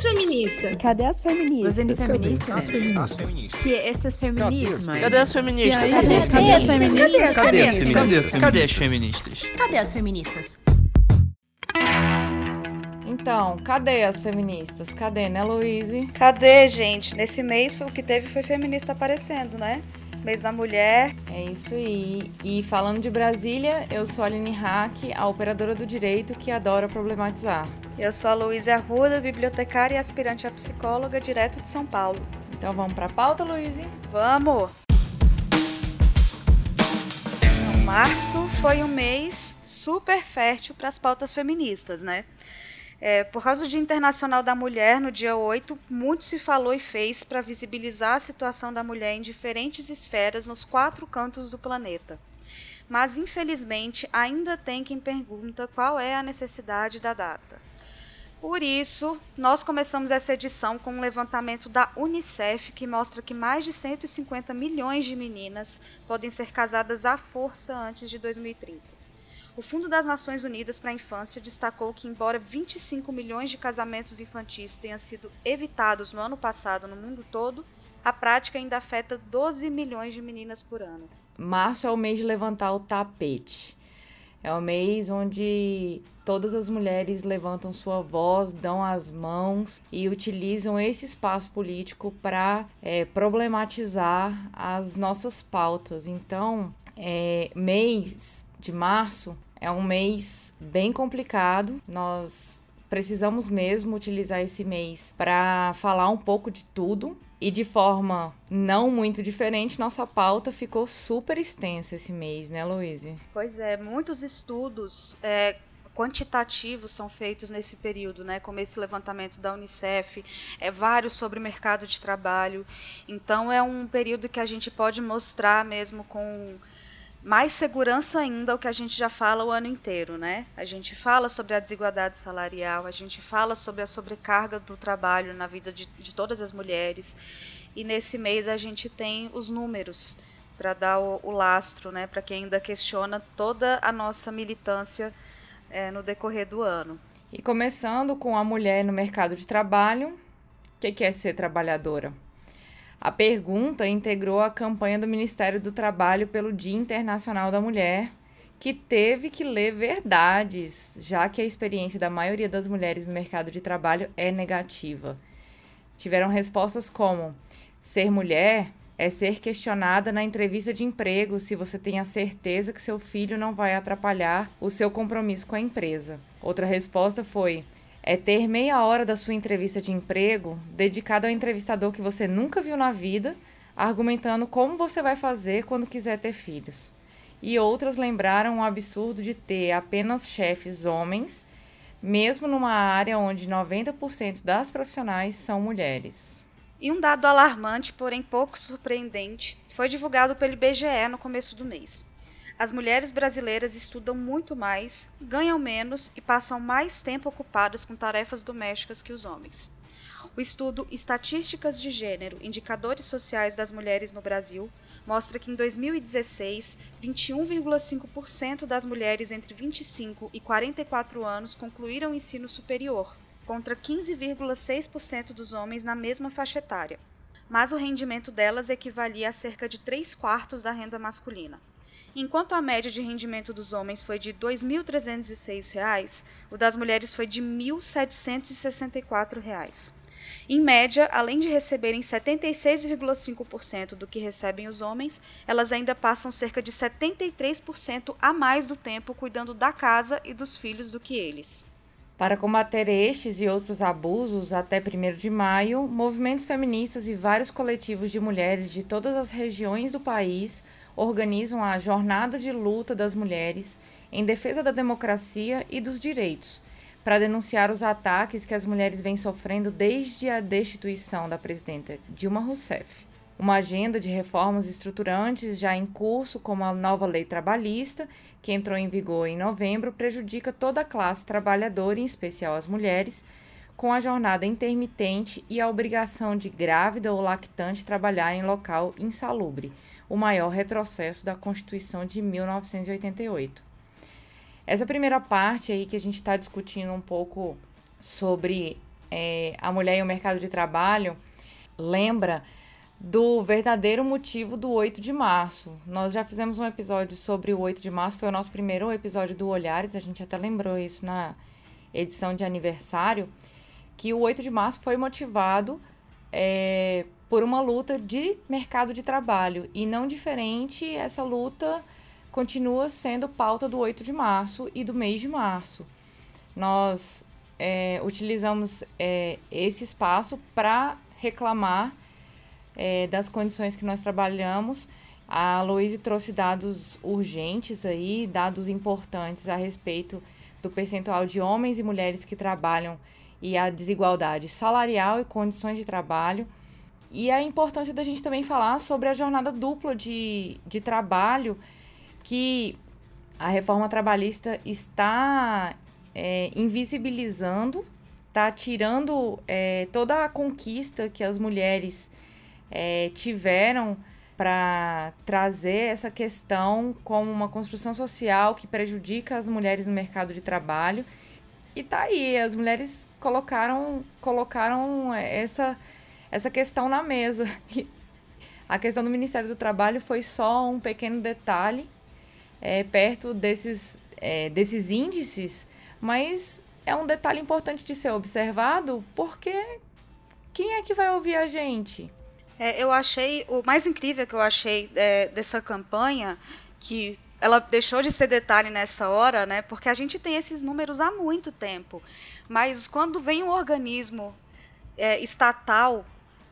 as feministas? Cadê as feministas? Os feministas? As feministas. As feministas. Que estas feminismas? Cadê as feministas? Cadê as feministas? Cadê as feministas? Cadê as feministas? Cadê as feministas? Então, cadê as feministas? Cadê, né, Luíse? Cadê, gente? Nesse mês foi o que teve foi feminista aparecendo, né? Mês da Mulher. É isso aí. E falando de Brasília, eu sou a Aline Hack, a operadora do direito que adora problematizar. Eu sou a Luísa Arruda, bibliotecária e aspirante a psicóloga, direto de São Paulo. Então vamos pra pauta, Luíse? Vamos! Março foi um mês super fértil para as pautas feministas, né? É, por causa do Dia Internacional da Mulher, no dia 8, muito se falou e fez para visibilizar a situação da mulher em diferentes esferas nos quatro cantos do planeta. Mas, infelizmente, ainda tem quem pergunta qual é a necessidade da data. Por isso, nós começamos essa edição com um levantamento da Unicef que mostra que mais de 150 milhões de meninas podem ser casadas à força antes de 2030. O Fundo das Nações Unidas para a Infância destacou que, embora 25 milhões de casamentos infantis tenham sido evitados no ano passado no mundo todo, a prática ainda afeta 12 milhões de meninas por ano. Março é o mês de levantar o tapete. É o mês onde todas as mulheres levantam sua voz, dão as mãos e utilizam esse espaço político para é, problematizar as nossas pautas. Então, é, mês de março é um mês bem complicado. Nós precisamos mesmo utilizar esse mês para falar um pouco de tudo. E de forma não muito diferente, nossa pauta ficou super extensa esse mês, né, Luíse? Pois é, muitos estudos é, quantitativos são feitos nesse período, né, como esse levantamento da Unicef, é vários sobre o mercado de trabalho. Então é um período que a gente pode mostrar mesmo com mais segurança ainda o que a gente já fala o ano inteiro, né? A gente fala sobre a desigualdade salarial, a gente fala sobre a sobrecarga do trabalho na vida de, de todas as mulheres. E nesse mês a gente tem os números para dar o, o, lastro, né? Para quem ainda questiona toda a nossa militância é, no decorrer do ano. E começando com a mulher no mercado de trabalho, o que, que é ser trabalhadora? A pergunta integrou a campanha do Ministério do Trabalho pelo Dia Internacional da Mulher, que teve que ler verdades, já que a experiência da maioria das mulheres no mercado de trabalho é negativa. Tiveram respostas como: ser mulher é ser questionada na entrevista de emprego se você tem a certeza que seu filho não vai atrapalhar o seu compromisso com a empresa. Outra resposta foi: é ter meia hora da sua entrevista de emprego dedicada ao entrevistador que você nunca viu na vida, argumentando como você vai fazer quando quiser ter filhos. E outras lembraram o absurdo de ter apenas chefes homens, mesmo numa área onde 90% das profissionais são mulheres. E um dado alarmante, porém pouco surpreendente, foi divulgado pelo IBGE no começo do mês. As mulheres brasileiras estudam muito mais, ganham menos e passam mais tempo ocupadas com tarefas domésticas que os homens. O estudo Estatísticas de Gênero, Indicadores Sociais das Mulheres no Brasil mostra que em 2016, 21,5% das mulheres entre 25 e 44 anos concluíram o ensino superior, contra 15,6% dos homens na mesma faixa etária. Mas o rendimento delas equivalia a cerca de 3 quartos da renda masculina. Enquanto a média de rendimento dos homens foi de R$ 2.306, o das mulheres foi de R$ 1.764. Em média, além de receberem 76,5% do que recebem os homens, elas ainda passam cerca de 73% a mais do tempo cuidando da casa e dos filhos do que eles. Para combater estes e outros abusos, até 1 de maio, movimentos feministas e vários coletivos de mulheres de todas as regiões do país organizam a Jornada de Luta das Mulheres em defesa da democracia e dos direitos, para denunciar os ataques que as mulheres vêm sofrendo desde a destituição da presidenta Dilma Rousseff. Uma agenda de reformas estruturantes já em curso, como a nova lei trabalhista, que entrou em vigor em novembro, prejudica toda a classe trabalhadora, em especial as mulheres, com a jornada intermitente e a obrigação de grávida ou lactante trabalhar em local insalubre o maior retrocesso da Constituição de 1988. Essa primeira parte aí que a gente está discutindo um pouco sobre é, a mulher e o mercado de trabalho lembra do verdadeiro motivo do 8 de março. Nós já fizemos um episódio sobre o 8 de março, foi o nosso primeiro episódio do Olhares, a gente até lembrou isso na edição de aniversário, que o 8 de março foi motivado é, por uma luta de mercado de trabalho. E não diferente, essa luta continua sendo pauta do 8 de março e do mês de março. Nós é, utilizamos é, esse espaço para reclamar é, das condições que nós trabalhamos. A Louise trouxe dados urgentes aí, dados importantes a respeito do percentual de homens e mulheres que trabalham e a desigualdade salarial e condições de trabalho. E a importância da gente também falar sobre a jornada dupla de, de trabalho que a reforma trabalhista está é, invisibilizando, está tirando é, toda a conquista que as mulheres é, tiveram para trazer essa questão como uma construção social que prejudica as mulheres no mercado de trabalho. E tá aí, as mulheres colocaram, colocaram essa, essa questão na mesa. a questão do Ministério do Trabalho foi só um pequeno detalhe é, perto desses, é, desses índices, mas é um detalhe importante de ser observado porque quem é que vai ouvir a gente? É, eu achei, o mais incrível que eu achei é, dessa campanha, que ela deixou de ser detalhe nessa hora, né? Porque a gente tem esses números há muito tempo. Mas quando vem um organismo é, estatal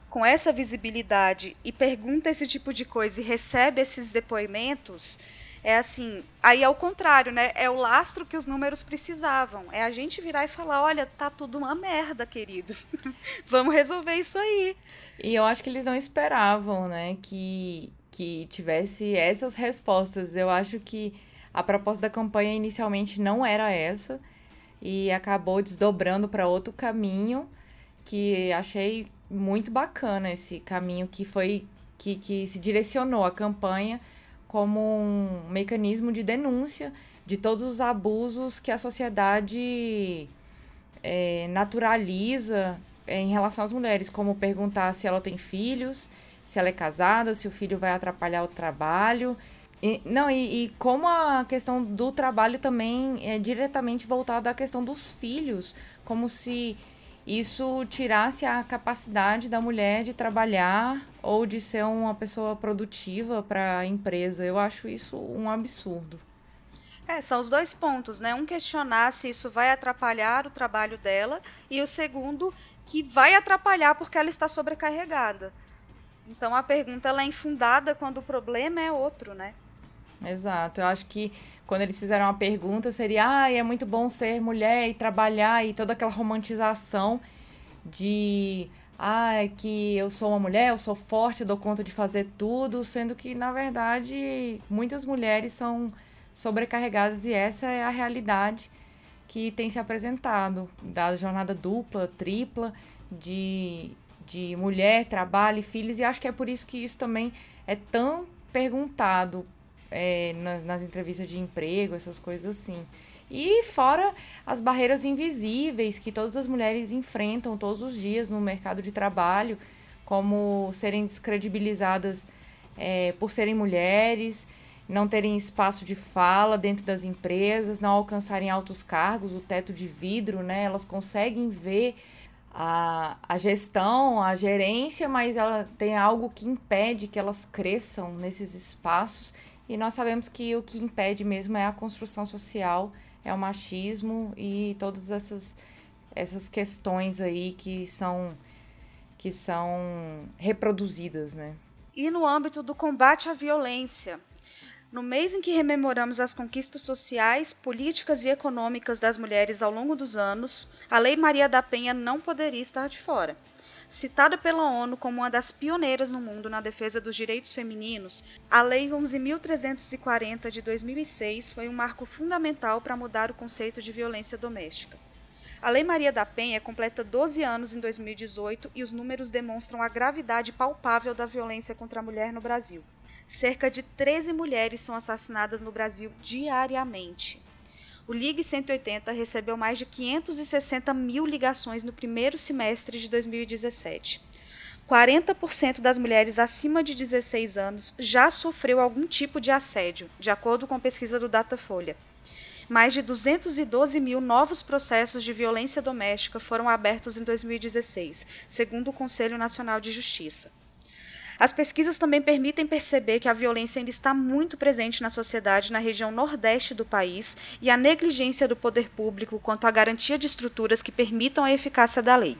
com essa visibilidade e pergunta esse tipo de coisa e recebe esses depoimentos, é assim, aí é o contrário, né? É o lastro que os números precisavam. É a gente virar e falar, olha, tá tudo uma merda, queridos. Vamos resolver isso aí. E eu acho que eles não esperavam, né, que, que tivesse essas respostas. Eu acho que a proposta da campanha inicialmente não era essa e acabou desdobrando para outro caminho que achei muito bacana esse caminho que foi que, que se direcionou a campanha como um mecanismo de denúncia de todos os abusos que a sociedade é, naturaliza é, em relação às mulheres, como perguntar se ela tem filhos, se ela é casada, se o filho vai atrapalhar o trabalho. E, não, e, e como a questão do trabalho também é diretamente voltada à questão dos filhos, como se isso tirasse a capacidade da mulher de trabalhar ou de ser uma pessoa produtiva para a empresa. Eu acho isso um absurdo. É, são os dois pontos, né? Um questionar se isso vai atrapalhar o trabalho dela e o segundo que vai atrapalhar porque ela está sobrecarregada. Então a pergunta ela é infundada quando o problema é outro, né? Exato. Eu acho que quando eles fizeram a pergunta seria, ah, é muito bom ser mulher e trabalhar e toda aquela romantização de, ah, é que eu sou uma mulher, eu sou forte, eu dou conta de fazer tudo, sendo que na verdade muitas mulheres são sobrecarregadas e essa é a realidade que tem se apresentado da jornada dupla, tripla de de mulher, trabalho e filhos, e acho que é por isso que isso também é tão perguntado é, nas, nas entrevistas de emprego, essas coisas assim. E fora as barreiras invisíveis que todas as mulheres enfrentam todos os dias no mercado de trabalho, como serem descredibilizadas é, por serem mulheres, não terem espaço de fala dentro das empresas, não alcançarem altos cargos, o teto de vidro, né? Elas conseguem ver a, a gestão, a gerência, mas ela tem algo que impede que elas cresçam nesses espaços e nós sabemos que o que impede mesmo é a construção social, é o machismo e todas essas, essas questões aí que são, que são reproduzidas, né? E no âmbito do combate à violência, no mês em que rememoramos as conquistas sociais, políticas e econômicas das mulheres ao longo dos anos, a Lei Maria da Penha não poderia estar de fora. Citada pela ONU como uma das pioneiras no mundo na defesa dos direitos femininos, a Lei 11.340 de 2006 foi um marco fundamental para mudar o conceito de violência doméstica. A Lei Maria da Penha completa 12 anos em 2018 e os números demonstram a gravidade palpável da violência contra a mulher no Brasil. Cerca de 13 mulheres são assassinadas no Brasil diariamente. O Ligue 180 recebeu mais de 560 mil ligações no primeiro semestre de 2017. 40% das mulheres acima de 16 anos já sofreu algum tipo de assédio, de acordo com pesquisa do Datafolha. Mais de 212 mil novos processos de violência doméstica foram abertos em 2016, segundo o Conselho Nacional de Justiça. As pesquisas também permitem perceber que a violência ainda está muito presente na sociedade na região nordeste do país e a negligência do poder público quanto à garantia de estruturas que permitam a eficácia da lei.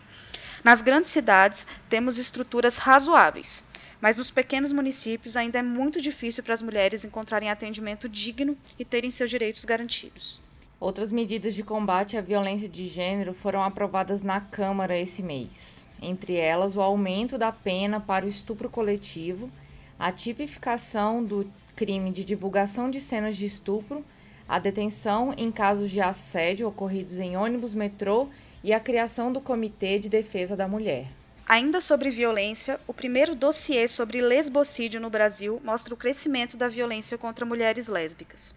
Nas grandes cidades, temos estruturas razoáveis, mas nos pequenos municípios ainda é muito difícil para as mulheres encontrarem atendimento digno e terem seus direitos garantidos. Outras medidas de combate à violência de gênero foram aprovadas na Câmara esse mês. Entre elas, o aumento da pena para o estupro coletivo, a tipificação do crime de divulgação de cenas de estupro, a detenção em casos de assédio ocorridos em ônibus metrô e a criação do Comitê de Defesa da Mulher. Ainda sobre violência, o primeiro dossiê sobre lesbocídio no Brasil mostra o crescimento da violência contra mulheres lésbicas.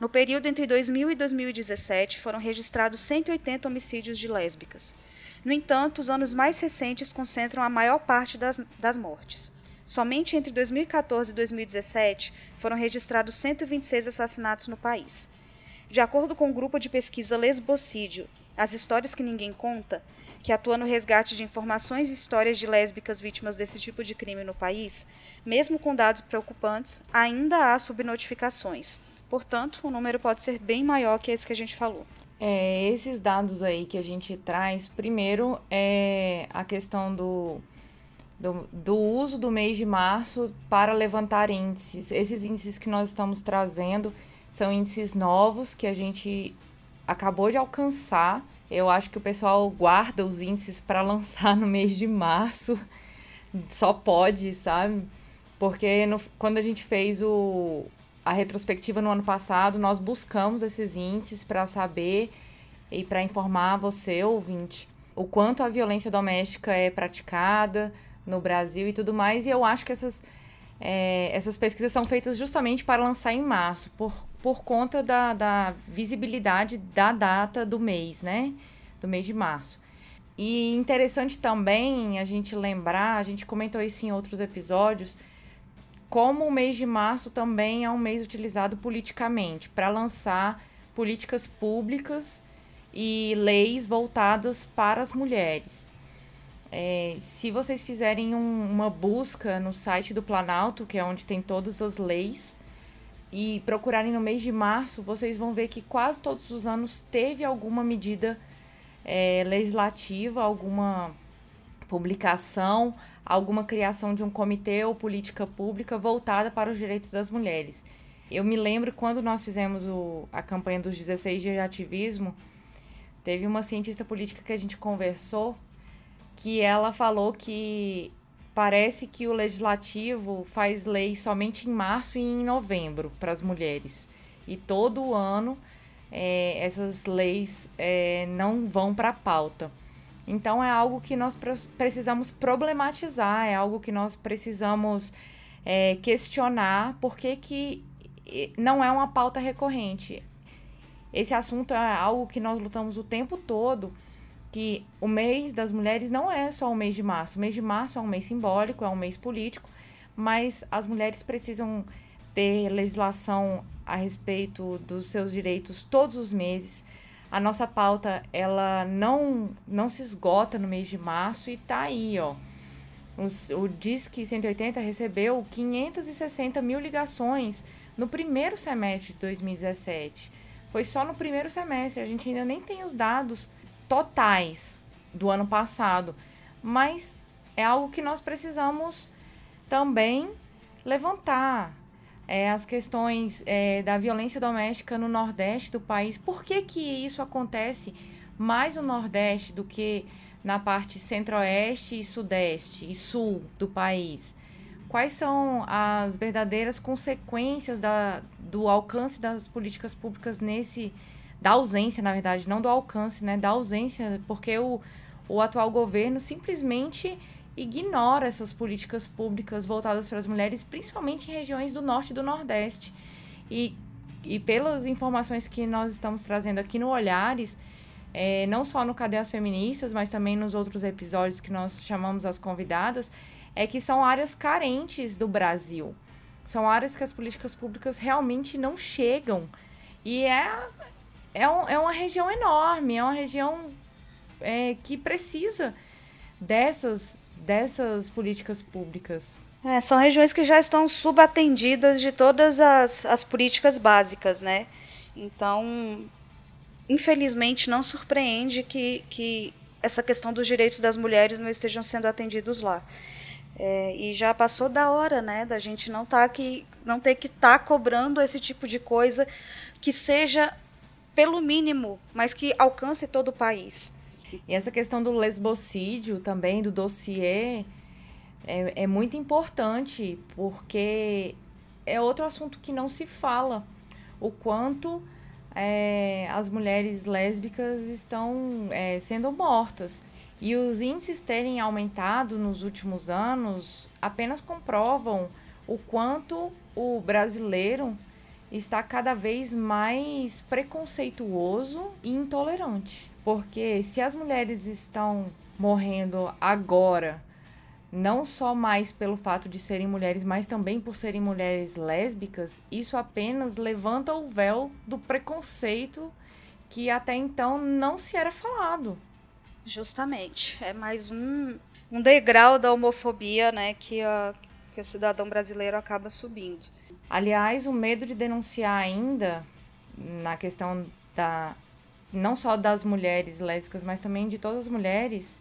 No período entre 2000 e 2017, foram registrados 180 homicídios de lésbicas. No entanto, os anos mais recentes concentram a maior parte das, das mortes. Somente entre 2014 e 2017 foram registrados 126 assassinatos no país. De acordo com o grupo de pesquisa Lesbocídio as Histórias que Ninguém Conta, que atua no resgate de informações e histórias de lésbicas vítimas desse tipo de crime no país, mesmo com dados preocupantes, ainda há subnotificações. Portanto, o número pode ser bem maior que esse que a gente falou. É, esses dados aí que a gente traz, primeiro é a questão do, do, do, uso do mês de março para levantar índices. Esses índices que nós estamos trazendo são índices novos que a gente acabou de alcançar. Eu acho que o pessoal guarda os índices para lançar no mês de março. Só pode, sabe? Porque no, quando a gente fez o, a retrospectiva no ano passado, nós buscamos esses índices para saber e para informar você, ouvinte, o quanto a violência doméstica é praticada no Brasil e tudo mais. E eu acho que essas, é, essas pesquisas são feitas justamente para lançar em março, por por conta da, da visibilidade da data do mês, né? Do mês de março. E interessante também a gente lembrar, a gente comentou isso em outros episódios, como o mês de março também é um mês utilizado politicamente para lançar políticas públicas e leis voltadas para as mulheres. É, se vocês fizerem um, uma busca no site do Planalto, que é onde tem todas as leis, e procurarem no mês de março, vocês vão ver que quase todos os anos teve alguma medida é, legislativa, alguma publicação, alguma criação de um comitê ou política pública voltada para os direitos das mulheres. Eu me lembro quando nós fizemos o, a campanha dos 16 dias de ativismo, teve uma cientista política que a gente conversou que ela falou que Parece que o legislativo faz lei somente em março e em novembro para as mulheres. E todo ano é, essas leis é, não vão para a pauta. Então é algo que nós precisamos problematizar, é algo que nós precisamos é, questionar porque que não é uma pauta recorrente. Esse assunto é algo que nós lutamos o tempo todo que o mês das mulheres não é só o mês de março. O mês de março é um mês simbólico, é um mês político, mas as mulheres precisam ter legislação a respeito dos seus direitos todos os meses. A nossa pauta, ela não, não se esgota no mês de março e tá aí, ó. O Disque 180 recebeu 560 mil ligações no primeiro semestre de 2017. Foi só no primeiro semestre, a gente ainda nem tem os dados totais do ano passado, mas é algo que nós precisamos também levantar. É, as questões é, da violência doméstica no Nordeste do país. Por que, que isso acontece mais no Nordeste do que na parte Centro-Oeste e Sudeste e Sul do país? Quais são as verdadeiras consequências da, do alcance das políticas públicas nesse da ausência, na verdade, não do alcance, né, da ausência, porque o, o atual governo simplesmente ignora essas políticas públicas voltadas para as mulheres, principalmente em regiões do norte e do nordeste. E e pelas informações que nós estamos trazendo aqui no Olhares, é, não só no Cadê as Feministas, mas também nos outros episódios que nós chamamos as convidadas, é que são áreas carentes do Brasil. São áreas que as políticas públicas realmente não chegam. E é, é, um, é uma região enorme, é uma região é, que precisa dessas, dessas políticas públicas. É, são regiões que já estão subatendidas de todas as, as políticas básicas, né? Então, infelizmente, não surpreende que, que essa questão dos direitos das mulheres não estejam sendo atendidos lá. É, e já passou da hora, né, da gente não tá aqui, não ter que estar tá cobrando esse tipo de coisa que seja pelo mínimo, mas que alcance todo o país. E essa questão do lesbocídio também, do dossiê, é, é muito importante, porque é outro assunto que não se fala. O quanto é, as mulheres lésbicas estão é, sendo mortas. E os índices terem aumentado nos últimos anos apenas comprovam o quanto o brasileiro está cada vez mais preconceituoso e intolerante. Porque se as mulheres estão morrendo agora, não só mais pelo fato de serem mulheres, mas também por serem mulheres lésbicas, isso apenas levanta o véu do preconceito que até então não se era falado. Justamente. É mais um, um degrau da homofobia né, que, a, que o cidadão brasileiro acaba subindo. Aliás, o medo de denunciar ainda, na questão da não só das mulheres lésbicas, mas também de todas as mulheres,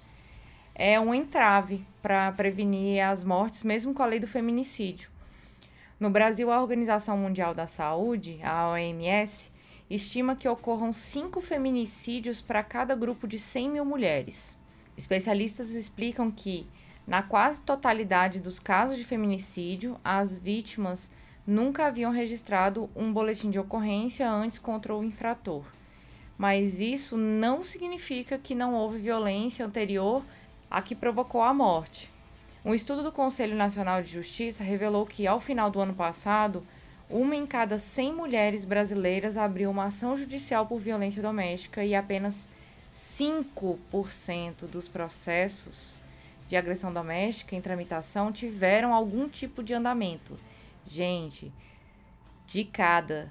é um entrave para prevenir as mortes, mesmo com a lei do feminicídio. No Brasil, a Organização Mundial da Saúde, a OMS, estima que ocorram cinco feminicídios para cada grupo de 100 mil mulheres. Especialistas explicam que, na quase totalidade dos casos de feminicídio, as vítimas nunca haviam registrado um boletim de ocorrência antes contra o infrator. Mas isso não significa que não houve violência anterior a que provocou a morte. Um estudo do Conselho Nacional de Justiça revelou que, ao final do ano passado, uma em cada 100 mulheres brasileiras abriu uma ação judicial por violência doméstica e apenas 5% dos processos de agressão doméstica em tramitação tiveram algum tipo de andamento. Gente, de cada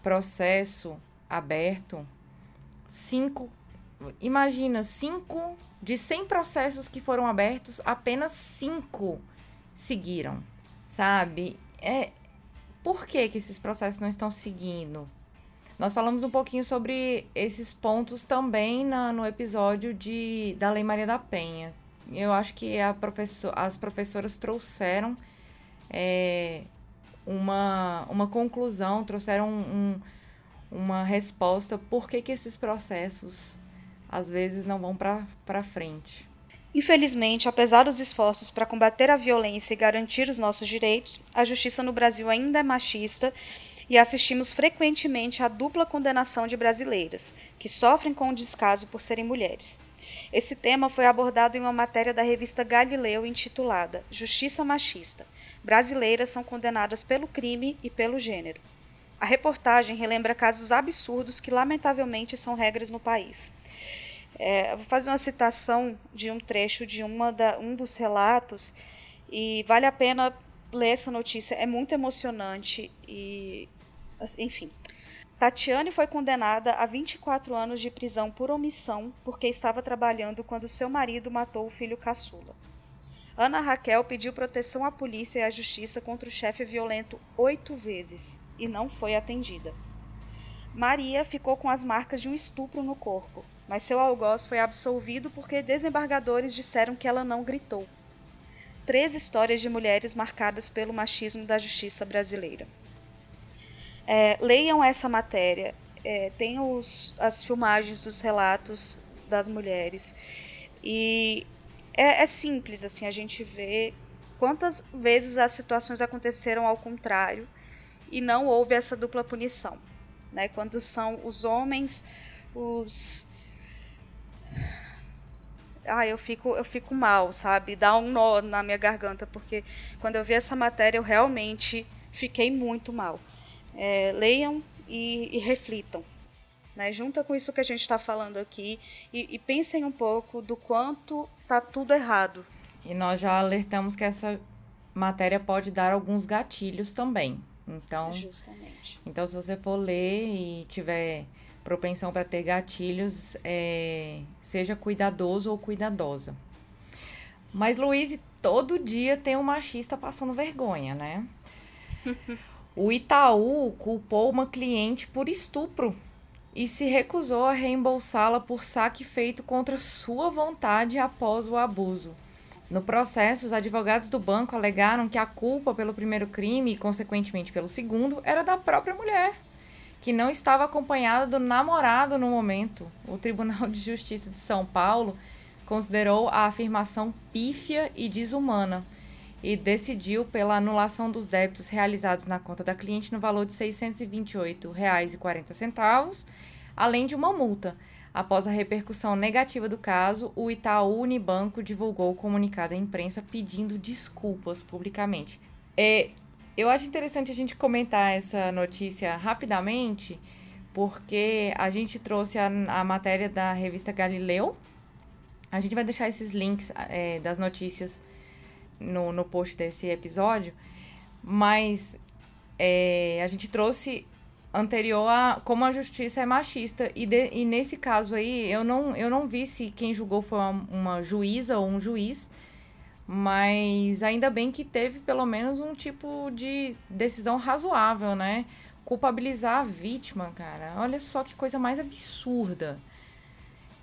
processo aberto, 5 imagina, 5 de 100 processos que foram abertos, apenas 5 seguiram, sabe? É, por que, que esses processos não estão seguindo? Nós falamos um pouquinho sobre esses pontos também na, no episódio de, da Lei Maria da Penha. Eu acho que a professor, as professoras trouxeram é, uma, uma conclusão, trouxeram um, uma resposta por que, que esses processos às vezes não vão para frente. Infelizmente, apesar dos esforços para combater a violência e garantir os nossos direitos, a justiça no Brasil ainda é machista e assistimos frequentemente à dupla condenação de brasileiras, que sofrem com o descaso por serem mulheres. Esse tema foi abordado em uma matéria da revista Galileu intitulada Justiça Machista. Brasileiras são condenadas pelo crime e pelo gênero. A reportagem relembra casos absurdos que, lamentavelmente, são regras no país. É, vou fazer uma citação de um trecho de uma da, um dos relatos e vale a pena ler essa notícia, é muito emocionante e, enfim. Tatiane foi condenada a 24 anos de prisão por omissão porque estava trabalhando quando seu marido matou o filho caçula. Ana Raquel pediu proteção à polícia e à justiça contra o chefe violento oito vezes e não foi atendida. Maria ficou com as marcas de um estupro no corpo mas seu algoz foi absolvido porque desembargadores disseram que ela não gritou. Três histórias de mulheres marcadas pelo machismo da justiça brasileira. É, leiam essa matéria. É, tem os, as filmagens dos relatos das mulheres. E é, é simples, assim, a gente vê quantas vezes as situações aconteceram ao contrário e não houve essa dupla punição. Né? Quando são os homens os ah, eu fico, eu fico mal, sabe? Dá um nó na minha garganta, porque quando eu vi essa matéria eu realmente fiquei muito mal. É, leiam e, e reflitam. Né? Junta com isso que a gente está falando aqui e, e pensem um pouco do quanto tá tudo errado. E nós já alertamos que essa matéria pode dar alguns gatilhos também. Então, Justamente. então se você for ler e tiver propensão para ter gatilhos, é, seja cuidadoso ou cuidadosa. Mas, Luiz, todo dia tem um machista passando vergonha, né? o Itaú culpou uma cliente por estupro e se recusou a reembolsá-la por saque feito contra sua vontade após o abuso. No processo, os advogados do banco alegaram que a culpa pelo primeiro crime e, consequentemente, pelo segundo era da própria mulher, que não estava acompanhada do namorado no momento. O Tribunal de Justiça de São Paulo considerou a afirmação pífia e desumana e decidiu pela anulação dos débitos realizados na conta da cliente no valor de R$ 628,40, além de uma multa. Após a repercussão negativa do caso, o Itaú Unibanco divulgou o comunicado à imprensa pedindo desculpas publicamente. É, eu acho interessante a gente comentar essa notícia rapidamente, porque a gente trouxe a, a matéria da revista Galileu. A gente vai deixar esses links é, das notícias no, no post desse episódio, mas é, a gente trouxe anterior a como a justiça é machista. E, de, e nesse caso aí, eu não, eu não vi se quem julgou foi uma, uma juíza ou um juiz, mas ainda bem que teve pelo menos um tipo de decisão razoável, né? Culpabilizar a vítima, cara. Olha só que coisa mais absurda.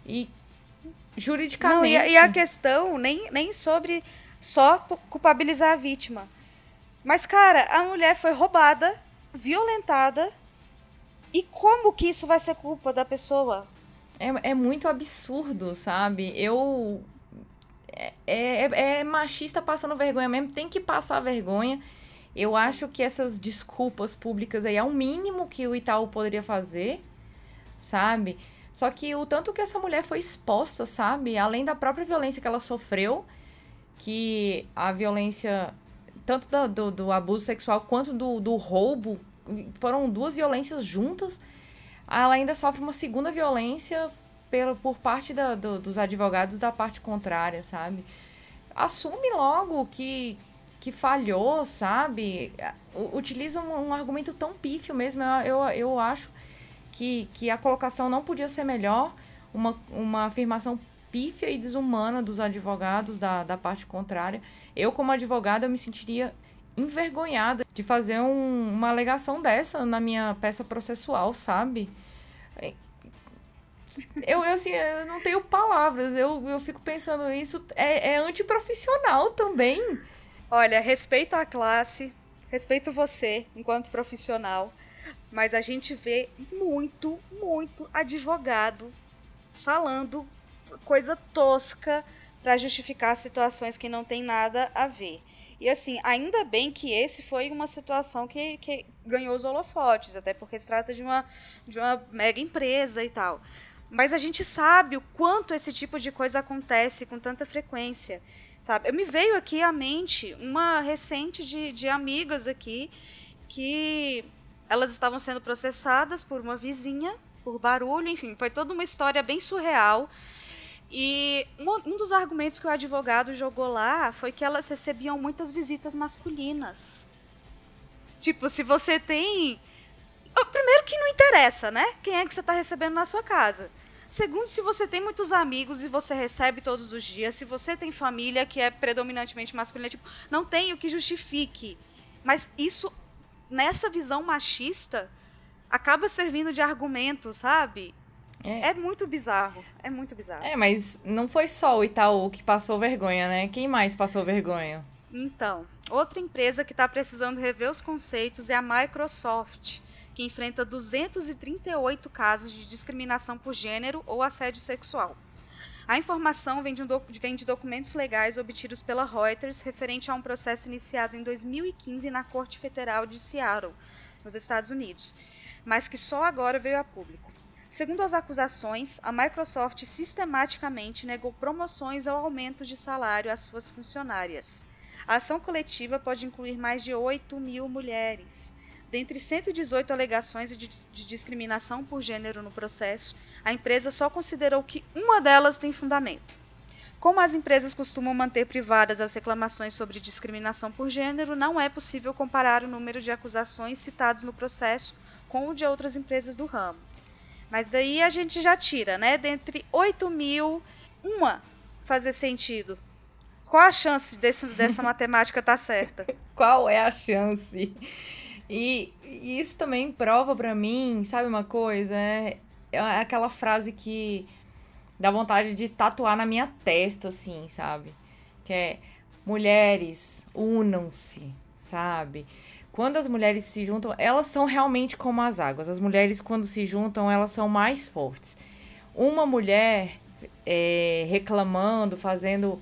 E juridicamente. Não, e, a, e a questão nem, nem sobre só culpabilizar a vítima. Mas, cara, a mulher foi roubada, violentada e como que isso vai ser culpa da pessoa? É, é muito absurdo, sabe? Eu. É, é, é machista passando vergonha mesmo, tem que passar vergonha. Eu acho que essas desculpas públicas aí é o mínimo que o Itaú poderia fazer, sabe? Só que o tanto que essa mulher foi exposta, sabe? Além da própria violência que ela sofreu, que a violência, tanto do, do, do abuso sexual quanto do, do roubo foram duas violências juntas. Ela ainda sofre uma segunda violência pelo, por parte da, do, dos advogados da parte contrária, sabe? Assume logo que, que falhou, sabe? Utiliza um, um argumento tão pífio mesmo. Eu, eu, eu acho que, que a colocação não podia ser melhor. Uma, uma afirmação pífia e desumana dos advogados da, da parte contrária. Eu, como advogada, eu me sentiria envergonhada de fazer um, uma alegação dessa na minha peça processual, sabe? Eu, eu, assim, eu não tenho palavras. Eu, eu fico pensando, isso é, é antiprofissional também. Olha, respeito a classe, respeito você enquanto profissional, mas a gente vê muito, muito advogado falando coisa tosca para justificar situações que não tem nada a ver. E assim, ainda bem que esse foi uma situação que, que ganhou os holofotes, até porque se trata de uma, de uma mega empresa e tal. Mas a gente sabe o quanto esse tipo de coisa acontece com tanta frequência, sabe? Eu me veio aqui à mente uma recente de, de amigas aqui que elas estavam sendo processadas por uma vizinha por barulho, enfim, foi toda uma história bem surreal e um, um dos argumentos que o advogado jogou lá foi que elas recebiam muitas visitas masculinas. Tipo, se você tem. Primeiro que não interessa, né? Quem é que você está recebendo na sua casa. Segundo, se você tem muitos amigos e você recebe todos os dias, se você tem família que é predominantemente masculina, tipo, não tem o que justifique. Mas isso, nessa visão machista, acaba servindo de argumento, sabe? É. é. muito bizarro. É muito bizarro. É, mas não foi só o Itaú que passou vergonha, né? Quem mais passou vergonha? Então, outra empresa que está precisando rever os conceitos é a Microsoft, que enfrenta 238 casos de discriminação por gênero ou assédio sexual. A informação vem de, um vem de documentos legais obtidos pela Reuters referente a um processo iniciado em 2015 na Corte Federal de Seattle, nos Estados Unidos, mas que só agora veio a público. Segundo as acusações, a Microsoft sistematicamente negou promoções ou aumentos de salário às suas funcionárias. A ação coletiva pode incluir mais de 8 mil mulheres. dentre 118 alegações de, de discriminação por gênero no processo, a empresa só considerou que uma delas tem fundamento. Como as empresas costumam manter privadas as reclamações sobre discriminação por gênero, não é possível comparar o número de acusações citados no processo com o de outras empresas do ramo. Mas daí a gente já tira, né? Dentre 8 mil, uma fazer sentido. Qual a chance desse, dessa matemática estar tá certa? Qual é a chance? E, e isso também prova para mim, sabe uma coisa? É, é aquela frase que dá vontade de tatuar na minha testa, assim, sabe? Que é mulheres, unam-se, sabe? Quando as mulheres se juntam, elas são realmente como as águas. As mulheres, quando se juntam, elas são mais fortes. Uma mulher é, reclamando, fazendo,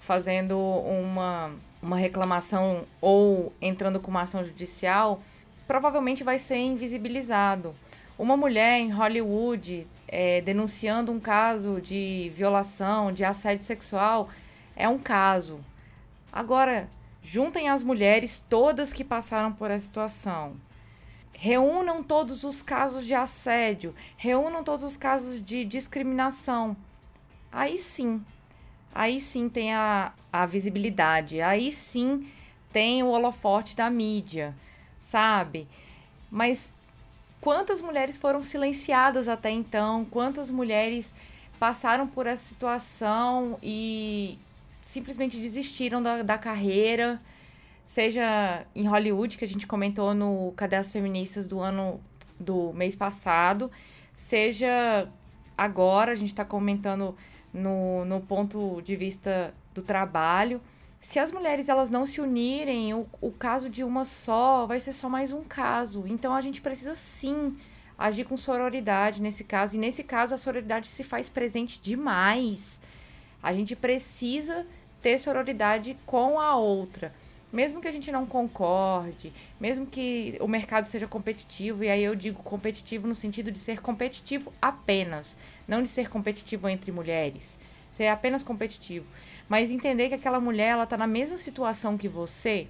fazendo uma, uma reclamação ou entrando com uma ação judicial, provavelmente vai ser invisibilizado. Uma mulher em Hollywood é, denunciando um caso de violação, de assédio sexual, é um caso. Agora, juntem as mulheres todas que passaram por essa situação. Reúnam todos os casos de assédio, reúnam todos os casos de discriminação. Aí sim, aí sim tem a, a visibilidade, aí sim tem o holofote da mídia, sabe? Mas quantas mulheres foram silenciadas até então, quantas mulheres passaram por essa situação e simplesmente desistiram da, da carreira, seja em Hollywood, que a gente comentou no Cadê as Feministas do ano do mês passado, seja agora, a gente está comentando no, no ponto de vista do trabalho se as mulheres elas não se unirem, o, o caso de uma só vai ser só mais um caso. Então a gente precisa sim agir com sororidade nesse caso. E nesse caso a sororidade se faz presente demais. A gente precisa ter sororidade com a outra. Mesmo que a gente não concorde, mesmo que o mercado seja competitivo, e aí eu digo competitivo no sentido de ser competitivo apenas, não de ser competitivo entre mulheres, ser apenas competitivo mas entender que aquela mulher ela tá na mesma situação que você,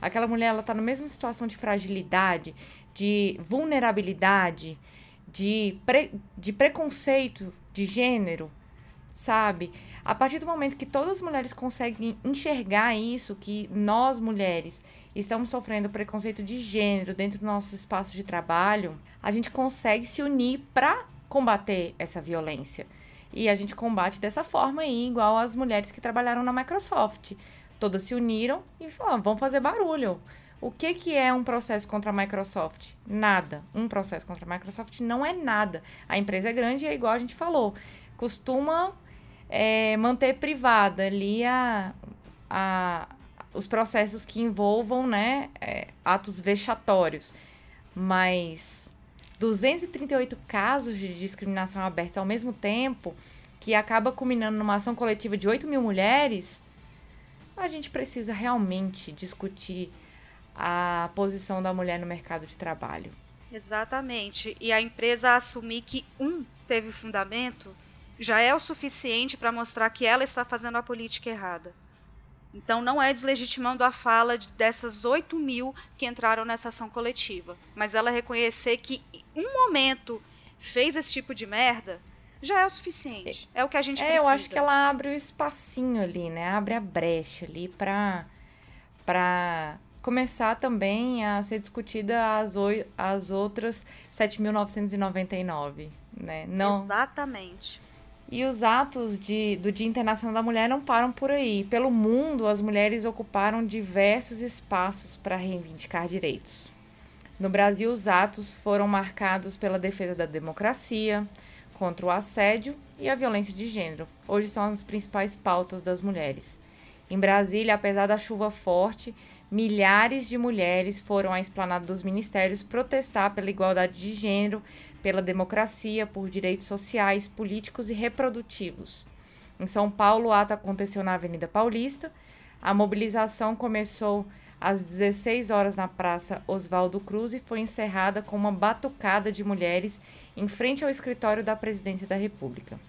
aquela mulher ela tá na mesma situação de fragilidade, de vulnerabilidade, de, pre, de preconceito de gênero, sabe? A partir do momento que todas as mulheres conseguem enxergar isso, que nós mulheres estamos sofrendo preconceito de gênero dentro do nosso espaço de trabalho, a gente consegue se unir para combater essa violência. E a gente combate dessa forma aí, igual as mulheres que trabalharam na Microsoft. Todas se uniram e falaram, vamos fazer barulho. O que, que é um processo contra a Microsoft? Nada. Um processo contra a Microsoft não é nada. A empresa é grande e é igual a gente falou. Costuma é, manter privada ali a, a, os processos que envolvam né, é, atos vexatórios. Mas 238 casos de discriminação abertos ao mesmo tempo, que acaba culminando numa ação coletiva de 8 mil mulheres, a gente precisa realmente discutir a posição da mulher no mercado de trabalho. Exatamente. E a empresa assumir que um teve fundamento já é o suficiente para mostrar que ela está fazendo a política errada. Então, não é deslegitimando a fala de, dessas 8 mil que entraram nessa ação coletiva. Mas ela reconhecer que um momento fez esse tipo de merda, já é o suficiente. É o que a gente é, precisa. Eu acho que ela abre o espacinho ali, né? Abre a brecha ali para para começar também a ser discutida as, as outras 7.999, né? Não... Exatamente. E os atos de, do Dia Internacional da Mulher não param por aí. Pelo mundo, as mulheres ocuparam diversos espaços para reivindicar direitos. No Brasil, os atos foram marcados pela defesa da democracia, contra o assédio e a violência de gênero. Hoje são as principais pautas das mulheres. Em Brasília, apesar da chuva forte, milhares de mulheres foram à esplanada dos ministérios protestar pela igualdade de gênero, pela democracia, por direitos sociais, políticos e reprodutivos. Em São Paulo, o ato aconteceu na Avenida Paulista. A mobilização começou às 16 horas na Praça Oswaldo Cruz e foi encerrada com uma batucada de mulheres em frente ao escritório da Presidência da República.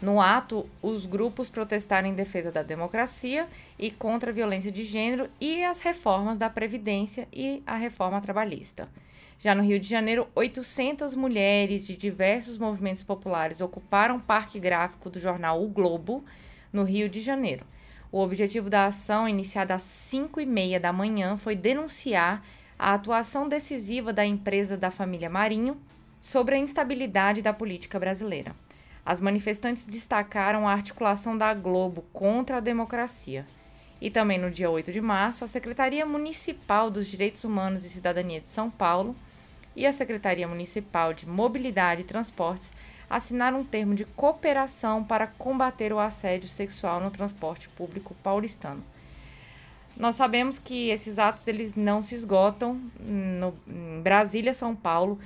No ato, os grupos protestaram em defesa da democracia e contra a violência de gênero e as reformas da Previdência e a reforma trabalhista. Já no Rio de Janeiro, 800 mulheres de diversos movimentos populares ocuparam o parque gráfico do jornal O Globo, no Rio de Janeiro. O objetivo da ação, iniciada às 5 e meia da manhã, foi denunciar a atuação decisiva da empresa da família Marinho sobre a instabilidade da política brasileira. As manifestantes destacaram a articulação da Globo contra a democracia. E também no dia 8 de março, a Secretaria Municipal dos Direitos Humanos e Cidadania de São Paulo e a Secretaria Municipal de Mobilidade e Transportes assinaram um termo de cooperação para combater o assédio sexual no transporte público paulistano. Nós sabemos que esses atos eles não se esgotam no, em Brasília, São Paulo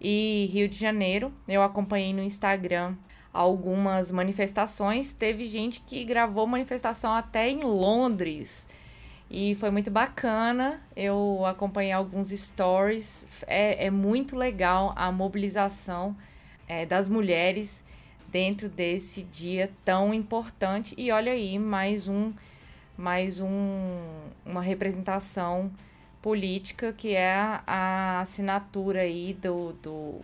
e Rio de Janeiro. Eu acompanhei no Instagram algumas manifestações. Teve gente que gravou manifestação até em Londres. E foi muito bacana. Eu acompanhei alguns stories. É, é muito legal a mobilização é, das mulheres dentro desse dia tão importante. E olha aí, mais um, mais um, uma representação política que é a, assinatura aí do, do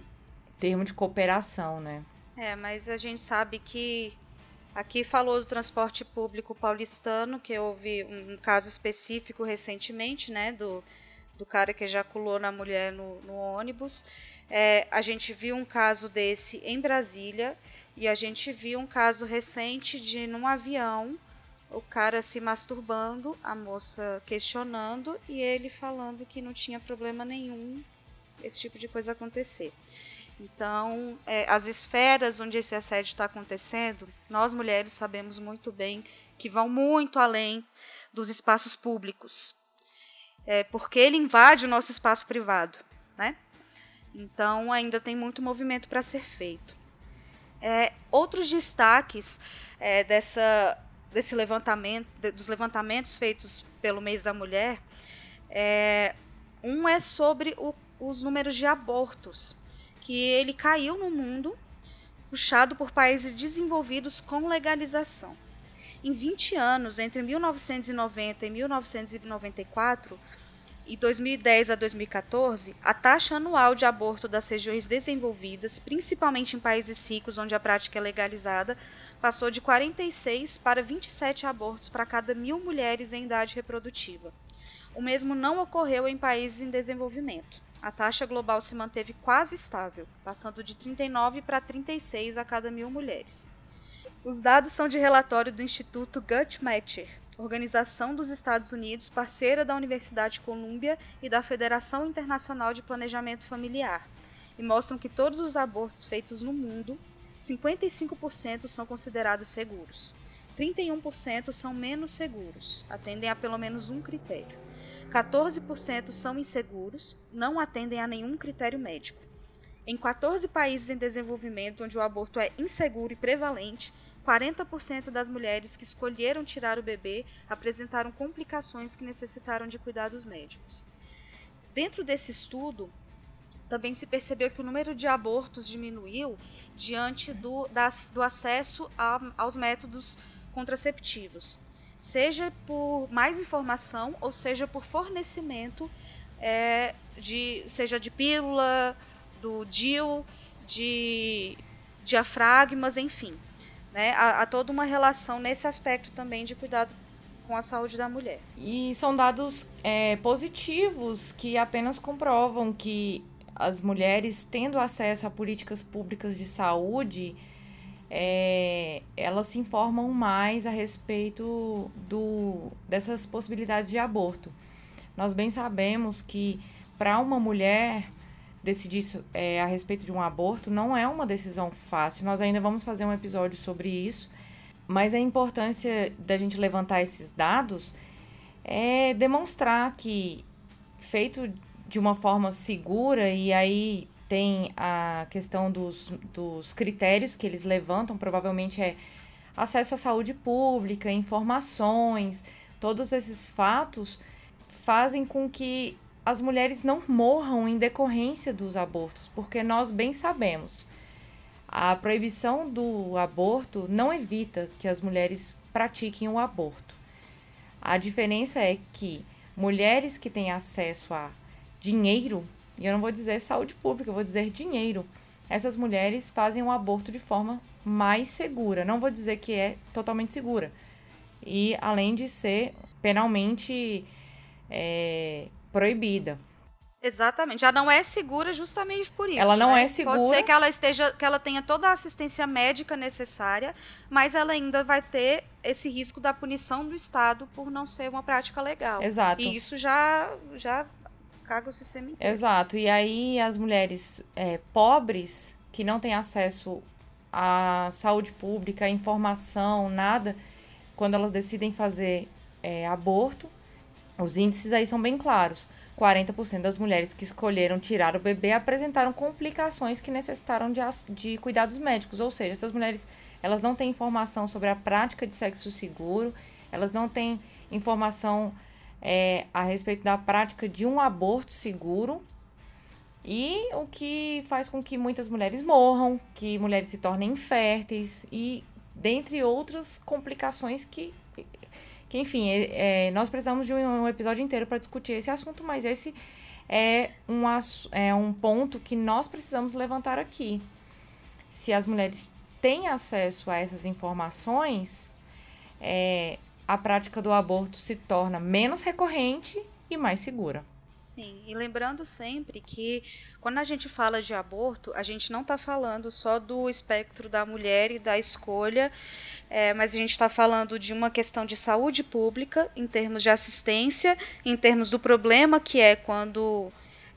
termo de cooperação, né? É, mas a gente sabe que aqui falou do transporte público paulistano, que houve um caso específico recentemente, né, do, do cara que ejaculou na mulher no, no ônibus. É, a gente viu um caso desse em Brasília e a gente viu um caso recente de num avião o cara se masturbando, a moça questionando e ele falando que não tinha problema nenhum esse tipo de coisa acontecer. Então, é, as esferas onde esse assédio está acontecendo, nós mulheres sabemos muito bem que vão muito além dos espaços públicos, é, porque ele invade o nosso espaço privado, né? Então, ainda tem muito movimento para ser feito. É, outros destaques é, dessa, desse levantamento, de, dos levantamentos feitos pelo mês da mulher, é, um é sobre o, os números de abortos que ele caiu no mundo, puxado por países desenvolvidos com legalização. Em 20 anos, entre 1990 e 1994, e 2010 a 2014, a taxa anual de aborto das regiões desenvolvidas, principalmente em países ricos onde a prática é legalizada, passou de 46 para 27 abortos para cada mil mulheres em idade reprodutiva. O mesmo não ocorreu em países em desenvolvimento a taxa global se manteve quase estável, passando de 39 para 36 a cada mil mulheres. Os dados são de relatório do Instituto Guttmacher, organização dos Estados Unidos parceira da Universidade Columbia e da Federação Internacional de Planejamento Familiar, e mostram que todos os abortos feitos no mundo, 55% são considerados seguros. 31% são menos seguros, atendem a pelo menos um critério. 14% são inseguros, não atendem a nenhum critério médico. Em 14 países em desenvolvimento onde o aborto é inseguro e prevalente, 40% das mulheres que escolheram tirar o bebê apresentaram complicações que necessitaram de cuidados médicos. Dentro desse estudo, também se percebeu que o número de abortos diminuiu diante do, das, do acesso a, aos métodos contraceptivos seja por mais informação ou seja por fornecimento é, de seja de pílula, do DIL, de diafragmas, enfim. Né? Há, há toda uma relação nesse aspecto também de cuidado com a saúde da mulher. E são dados é, positivos que apenas comprovam que as mulheres tendo acesso a políticas públicas de saúde é, elas se informam mais a respeito do, dessas possibilidades de aborto. Nós bem sabemos que para uma mulher decidir é, a respeito de um aborto não é uma decisão fácil. Nós ainda vamos fazer um episódio sobre isso, mas a importância da gente levantar esses dados é demonstrar que feito de uma forma segura e aí tem a questão dos, dos critérios que eles levantam, provavelmente é acesso à saúde pública, informações, todos esses fatos fazem com que as mulheres não morram em decorrência dos abortos, porque nós bem sabemos. A proibição do aborto não evita que as mulheres pratiquem o aborto. A diferença é que mulheres que têm acesso a dinheiro, e eu não vou dizer saúde pública, eu vou dizer dinheiro, essas mulheres fazem o aborto de forma mais segura. Não vou dizer que é totalmente segura. E além de ser penalmente é, proibida. Exatamente. Já não é segura justamente por isso. Ela não né? é segura. Pode ser que ela esteja, que ela tenha toda a assistência médica necessária, mas ela ainda vai ter esse risco da punição do Estado por não ser uma prática legal. Exato. E isso já já caga o sistema inteiro. Exato. E aí as mulheres é, pobres que não têm acesso à saúde pública, à informação, nada, quando elas decidem fazer é, aborto, os índices aí são bem claros. 40% das mulheres que escolheram tirar o bebê apresentaram complicações que necessitaram de, de cuidados médicos. Ou seja, essas mulheres elas não têm informação sobre a prática de sexo seguro, elas não têm informação é, a respeito da prática de um aborto seguro. E o que faz com que muitas mulheres morram, que mulheres se tornem inférteis e dentre outras complicações que que, enfim, é, é, nós precisamos de um, um episódio inteiro para discutir esse assunto, mas esse é um, é um ponto que nós precisamos levantar aqui. Se as mulheres têm acesso a essas informações, é, a prática do aborto se torna menos recorrente e mais segura. Sim, e lembrando sempre que quando a gente fala de aborto, a gente não está falando só do espectro da mulher e da escolha, é, mas a gente está falando de uma questão de saúde pública, em termos de assistência, em termos do problema que é quando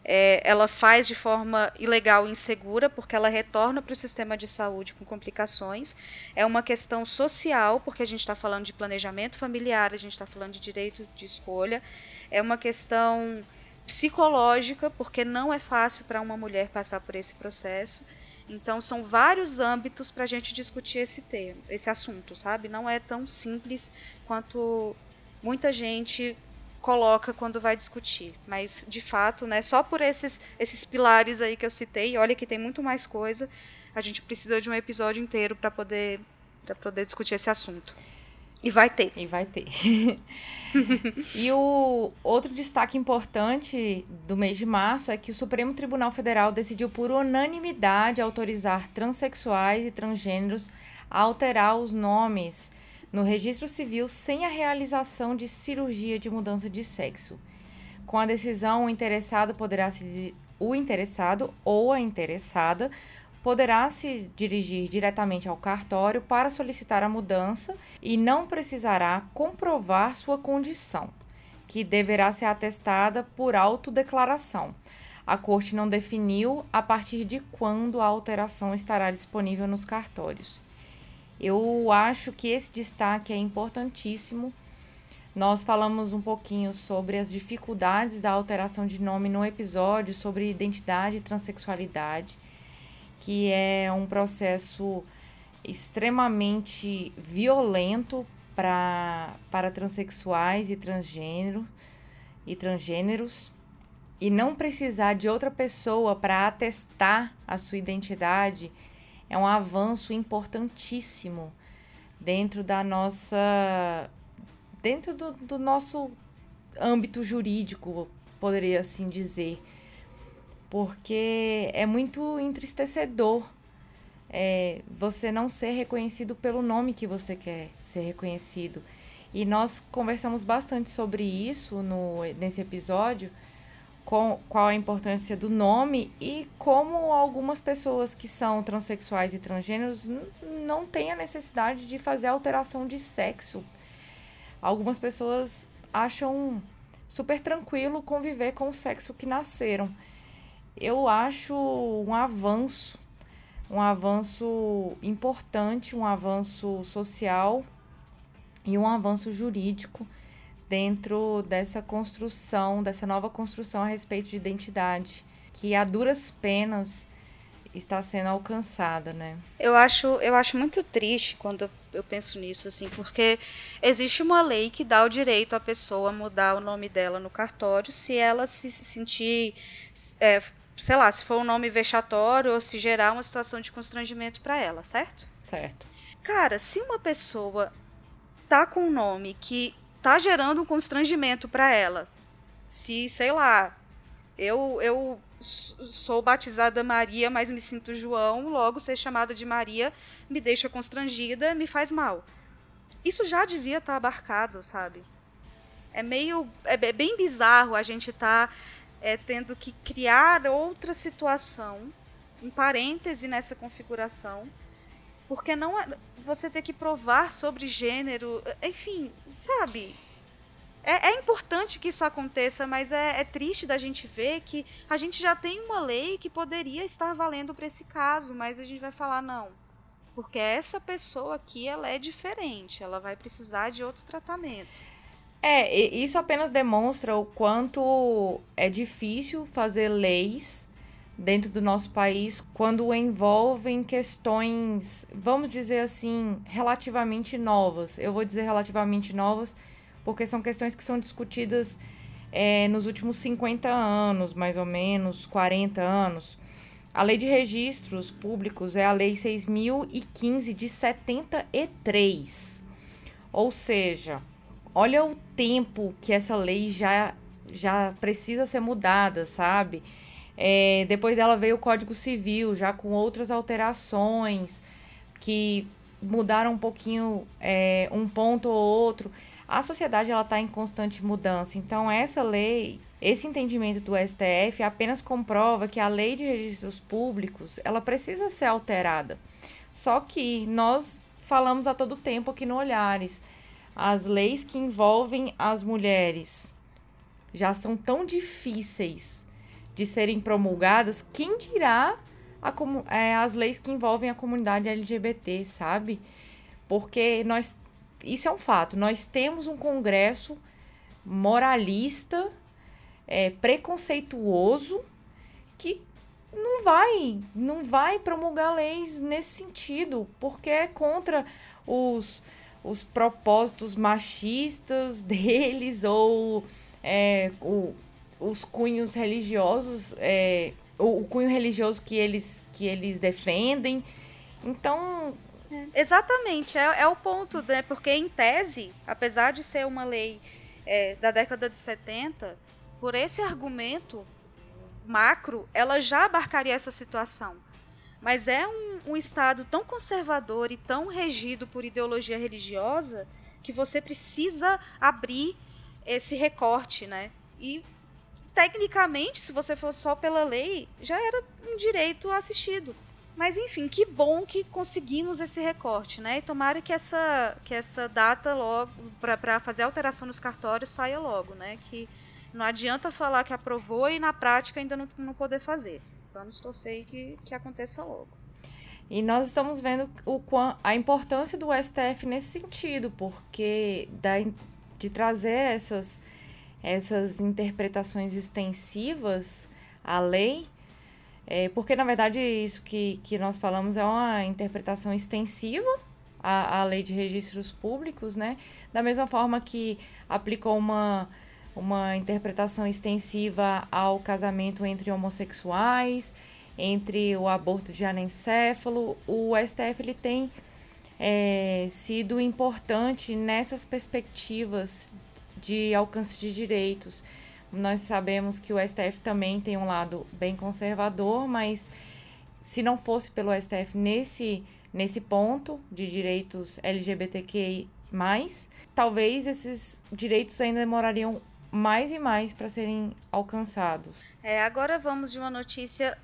é, ela faz de forma ilegal e insegura, porque ela retorna para o sistema de saúde com complicações. É uma questão social, porque a gente está falando de planejamento familiar, a gente está falando de direito de escolha. É uma questão psicológica, porque não é fácil para uma mulher passar por esse processo. Então, são vários âmbitos para a gente discutir esse tema, esse assunto, sabe? Não é tão simples quanto muita gente coloca quando vai discutir. Mas, de fato, né, só por esses, esses pilares aí que eu citei, olha que tem muito mais coisa, a gente precisa de um episódio inteiro para poder, poder discutir esse assunto. E vai ter. E vai ter. e o outro destaque importante do mês de março é que o Supremo Tribunal Federal decidiu por unanimidade autorizar transexuais e transgêneros a alterar os nomes no registro civil sem a realização de cirurgia de mudança de sexo. Com a decisão, o interessado poderá se o interessado ou a interessada poderá se dirigir diretamente ao cartório para solicitar a mudança e não precisará comprovar sua condição, que deverá ser atestada por autodeclaração. A Corte não definiu a partir de quando a alteração estará disponível nos cartórios. Eu acho que esse destaque é importantíssimo. Nós falamos um pouquinho sobre as dificuldades da alteração de nome no episódio sobre identidade e transexualidade que é um processo extremamente violento pra, para transexuais e transgênero e transgêneros e não precisar de outra pessoa para atestar a sua identidade é um avanço importantíssimo dentro da nossa dentro do, do nosso âmbito jurídico poderia assim dizer porque é muito entristecedor é, você não ser reconhecido pelo nome que você quer ser reconhecido. E nós conversamos bastante sobre isso no, nesse episódio, com, qual a importância do nome e como algumas pessoas que são transexuais e transgêneros não têm a necessidade de fazer alteração de sexo. Algumas pessoas acham super tranquilo conviver com o sexo que nasceram eu acho um avanço, um avanço importante, um avanço social e um avanço jurídico dentro dessa construção, dessa nova construção a respeito de identidade, que a duras penas está sendo alcançada, né? Eu acho, eu acho muito triste quando eu penso nisso, assim, porque existe uma lei que dá o direito à pessoa mudar o nome dela no cartório se ela se sentir é, sei lá, se for um nome vexatório ou se gerar uma situação de constrangimento para ela, certo? Certo. Cara, se uma pessoa tá com um nome que tá gerando um constrangimento para ela, se, sei lá, eu eu sou batizada Maria, mas me sinto João, logo ser chamada de Maria me deixa constrangida, me faz mal. Isso já devia estar tá abarcado, sabe? É meio. É bem bizarro a gente estar tá, é, tendo que criar outra situação, um parêntese nessa configuração, porque não é, você ter que provar sobre gênero, enfim, sabe? É, é, importante que isso aconteça, mas é, é, triste da gente ver que a gente já tem uma lei que poderia estar valendo para esse caso, mas a gente vai falar não, porque essa pessoa aqui ela é diferente, ela vai precisar de outro tratamento. É, isso apenas demonstra o quanto é difícil fazer leis dentro do nosso país quando envolvem questões, vamos dizer assim, relativamente novas. Eu vou dizer relativamente novas porque são questões que são discutidas é, nos últimos 50 anos, mais ou menos, 40 anos. A Lei de Registros Públicos é a Lei 6.015 de 73. Ou seja, olha o tempo que essa lei já, já precisa ser mudada, sabe? É, depois dela veio o Código Civil, já com outras alterações que mudaram um pouquinho é, um ponto ou outro a sociedade ela está em constante mudança. Então, essa lei, esse entendimento do STF apenas comprova que a lei de registros públicos ela precisa ser alterada. Só que nós falamos a todo tempo aqui no Olhares, as leis que envolvem as mulheres já são tão difíceis de serem promulgadas, quem dirá a, é, as leis que envolvem a comunidade LGBT, sabe? Porque nós isso é um fato. Nós temos um Congresso moralista, é, preconceituoso, que não vai, não vai promulgar leis nesse sentido, porque é contra os, os propósitos machistas deles ou é, o, os cunhos religiosos, é, o, o cunho religioso que eles, que eles defendem. Então, Exatamente, é, é, o ponto, né? Porque em tese, apesar de ser uma lei é, da década de 70, por esse argumento macro, ela já abarcaria essa situação. Mas é um, um Estado tão conservador e tão regido por ideologia religiosa que você precisa abrir esse recorte, né? E tecnicamente, se você for só pela lei, já era um direito assistido. Mas enfim, que bom que conseguimos esse recorte, né? E tomara que essa, que essa data logo, para fazer a alteração nos cartórios, saia logo, né? Que não adianta falar que aprovou e na prática ainda não, não poder fazer. Vamos torcer que, que aconteça logo. E nós estamos vendo o, a importância do STF nesse sentido, porque da, de trazer essas, essas interpretações extensivas à lei é, porque, na verdade, isso que, que nós falamos é uma interpretação extensiva à, à lei de registros públicos, né? Da mesma forma que aplicou uma, uma interpretação extensiva ao casamento entre homossexuais, entre o aborto de anencéfalo, o STF ele tem é, sido importante nessas perspectivas de alcance de direitos. Nós sabemos que o STF também tem um lado bem conservador, mas se não fosse pelo STF nesse, nesse ponto de direitos LGBTQI, talvez esses direitos ainda demorariam mais e mais para serem alcançados. É, agora vamos de uma notícia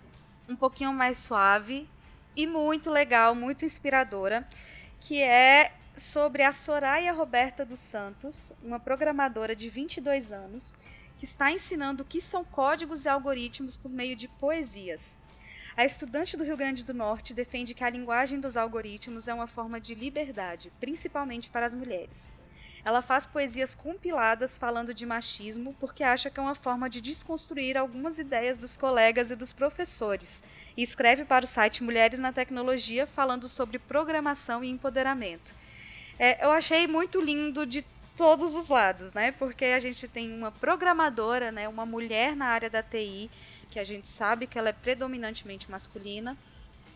um pouquinho mais suave e muito legal, muito inspiradora, que é sobre a Soraya Roberta dos Santos, uma programadora de 22 anos, que está ensinando o que são códigos e algoritmos por meio de poesias. A estudante do Rio Grande do Norte defende que a linguagem dos algoritmos é uma forma de liberdade, principalmente para as mulheres. Ela faz poesias compiladas falando de machismo porque acha que é uma forma de desconstruir algumas ideias dos colegas e dos professores. E escreve para o site Mulheres na Tecnologia falando sobre programação e empoderamento. É, eu achei muito lindo de todos os lados, né? Porque a gente tem uma programadora, né? Uma mulher na área da TI, que a gente sabe que ela é predominantemente masculina.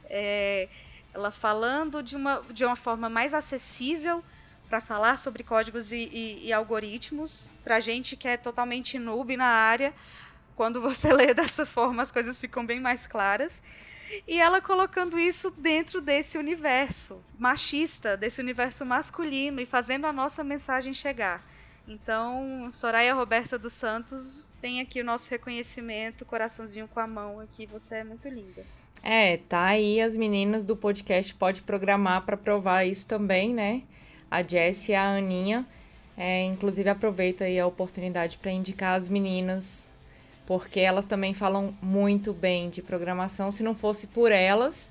É, ela falando de uma, de uma forma mais acessível para falar sobre códigos e, e, e algoritmos, para gente que é totalmente noob na área, quando você lê dessa forma as coisas ficam bem mais claras. E ela colocando isso dentro desse universo machista, desse universo masculino e fazendo a nossa mensagem chegar. Então, Soraya Roberta dos Santos tem aqui o nosso reconhecimento, coraçãozinho com a mão aqui, você é muito linda. É, tá aí as meninas do podcast Pode Programar para provar isso também, né? A Jess e a Aninha. É, inclusive, aproveito aí a oportunidade para indicar as meninas, porque elas também falam muito bem de programação. Se não fosse por elas,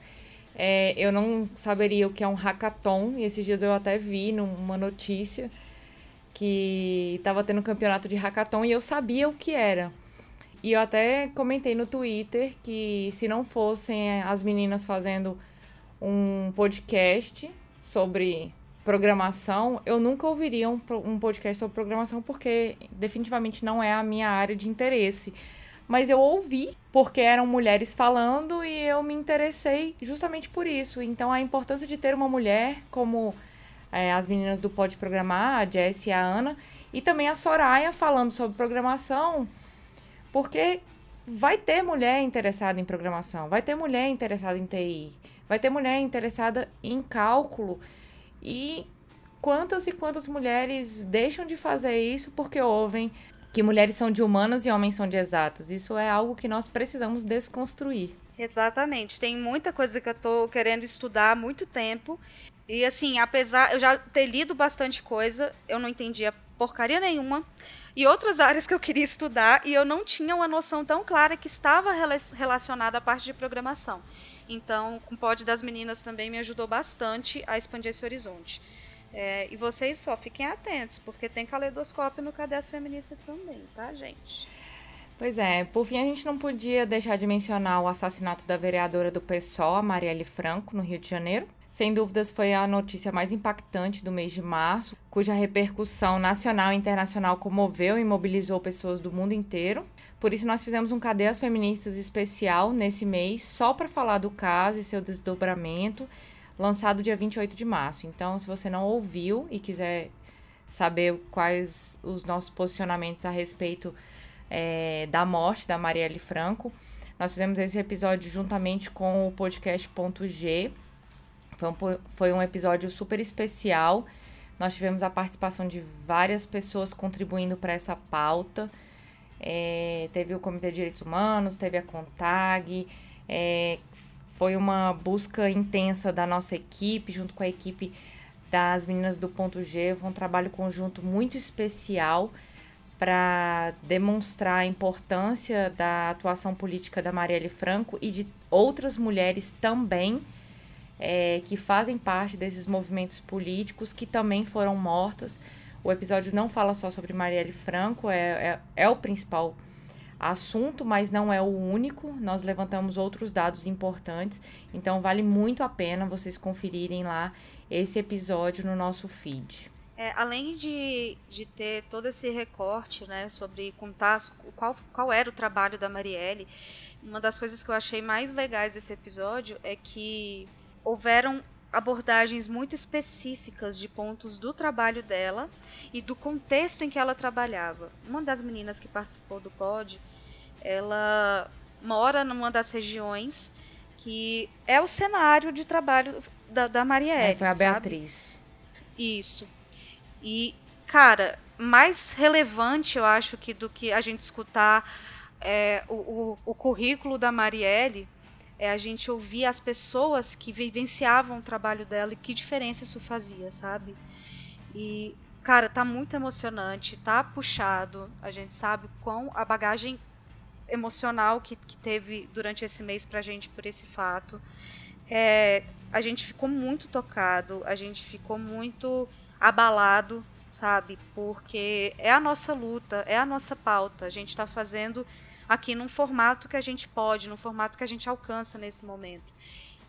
é, eu não saberia o que é um hackathon. E esses dias eu até vi numa notícia que estava tendo um campeonato de hackathon e eu sabia o que era. E eu até comentei no Twitter que se não fossem as meninas fazendo um podcast sobre programação, eu nunca ouviria um, um podcast sobre programação porque definitivamente não é a minha área de interesse. Mas eu ouvi porque eram mulheres falando e eu me interessei justamente por isso. Então a importância de ter uma mulher como é, as meninas do Pode Programar, a Jess e a Ana, e também a Soraya falando sobre programação porque vai ter mulher interessada em programação, vai ter mulher interessada em TI, vai ter mulher interessada em cálculo. E quantas e quantas mulheres deixam de fazer isso porque ouvem que mulheres são de humanas e homens são de exatas. Isso é algo que nós precisamos desconstruir. Exatamente. Tem muita coisa que eu estou querendo estudar há muito tempo. E assim, apesar eu já ter lido bastante coisa, eu não entendia porcaria nenhuma, e outras áreas que eu queria estudar, e eu não tinha uma noção tão clara que estava relacionada à parte de programação. Então, com o Pod das Meninas também me ajudou bastante a expandir esse horizonte. É, e vocês só fiquem atentos, porque tem caleidoscópio no Cadê as Feministas também, tá, gente? Pois é, por fim, a gente não podia deixar de mencionar o assassinato da vereadora do PSOL, Marielle Franco, no Rio de Janeiro. Sem dúvidas, foi a notícia mais impactante do mês de março, cuja repercussão nacional e internacional comoveu e mobilizou pessoas do mundo inteiro. Por isso, nós fizemos um Cadeias Feministas especial nesse mês, só para falar do caso e seu desdobramento, lançado dia 28 de março. Então, se você não ouviu e quiser saber quais os nossos posicionamentos a respeito é, da morte da Marielle Franco, nós fizemos esse episódio juntamente com o podcast Ponto G, foi um, foi um episódio super especial. Nós tivemos a participação de várias pessoas contribuindo para essa pauta. É, teve o Comitê de Direitos Humanos, teve a CONTAG. É, foi uma busca intensa da nossa equipe, junto com a equipe das meninas do Ponto G. Foi um trabalho conjunto muito especial para demonstrar a importância da atuação política da Marielle Franco e de outras mulheres também é, que fazem parte desses movimentos políticos que também foram mortas. O episódio não fala só sobre Marielle Franco, é, é, é o principal assunto, mas não é o único. Nós levantamos outros dados importantes, então vale muito a pena vocês conferirem lá esse episódio no nosso feed. É, além de, de ter todo esse recorte né, sobre contar qual, qual era o trabalho da Marielle, uma das coisas que eu achei mais legais desse episódio é que houveram abordagens muito específicas de pontos do trabalho dela e do contexto em que ela trabalhava. Uma das meninas que participou do pod, ela mora numa das regiões que é o cenário de trabalho da, da Marielle. É, foi a Beatriz. Isso. E, cara, mais relevante, eu acho, que do que a gente escutar é, o, o, o currículo da Marielle é a gente ouvir as pessoas que vivenciavam o trabalho dela e que diferença isso fazia, sabe? E, cara, tá muito emocionante, tá puxado. A gente sabe quão a bagagem emocional que, que teve durante esse mês pra gente por esse fato. É, a gente ficou muito tocado, a gente ficou muito abalado, sabe? Porque é a nossa luta, é a nossa pauta. A gente está fazendo aqui num formato que a gente pode, num formato que a gente alcança nesse momento.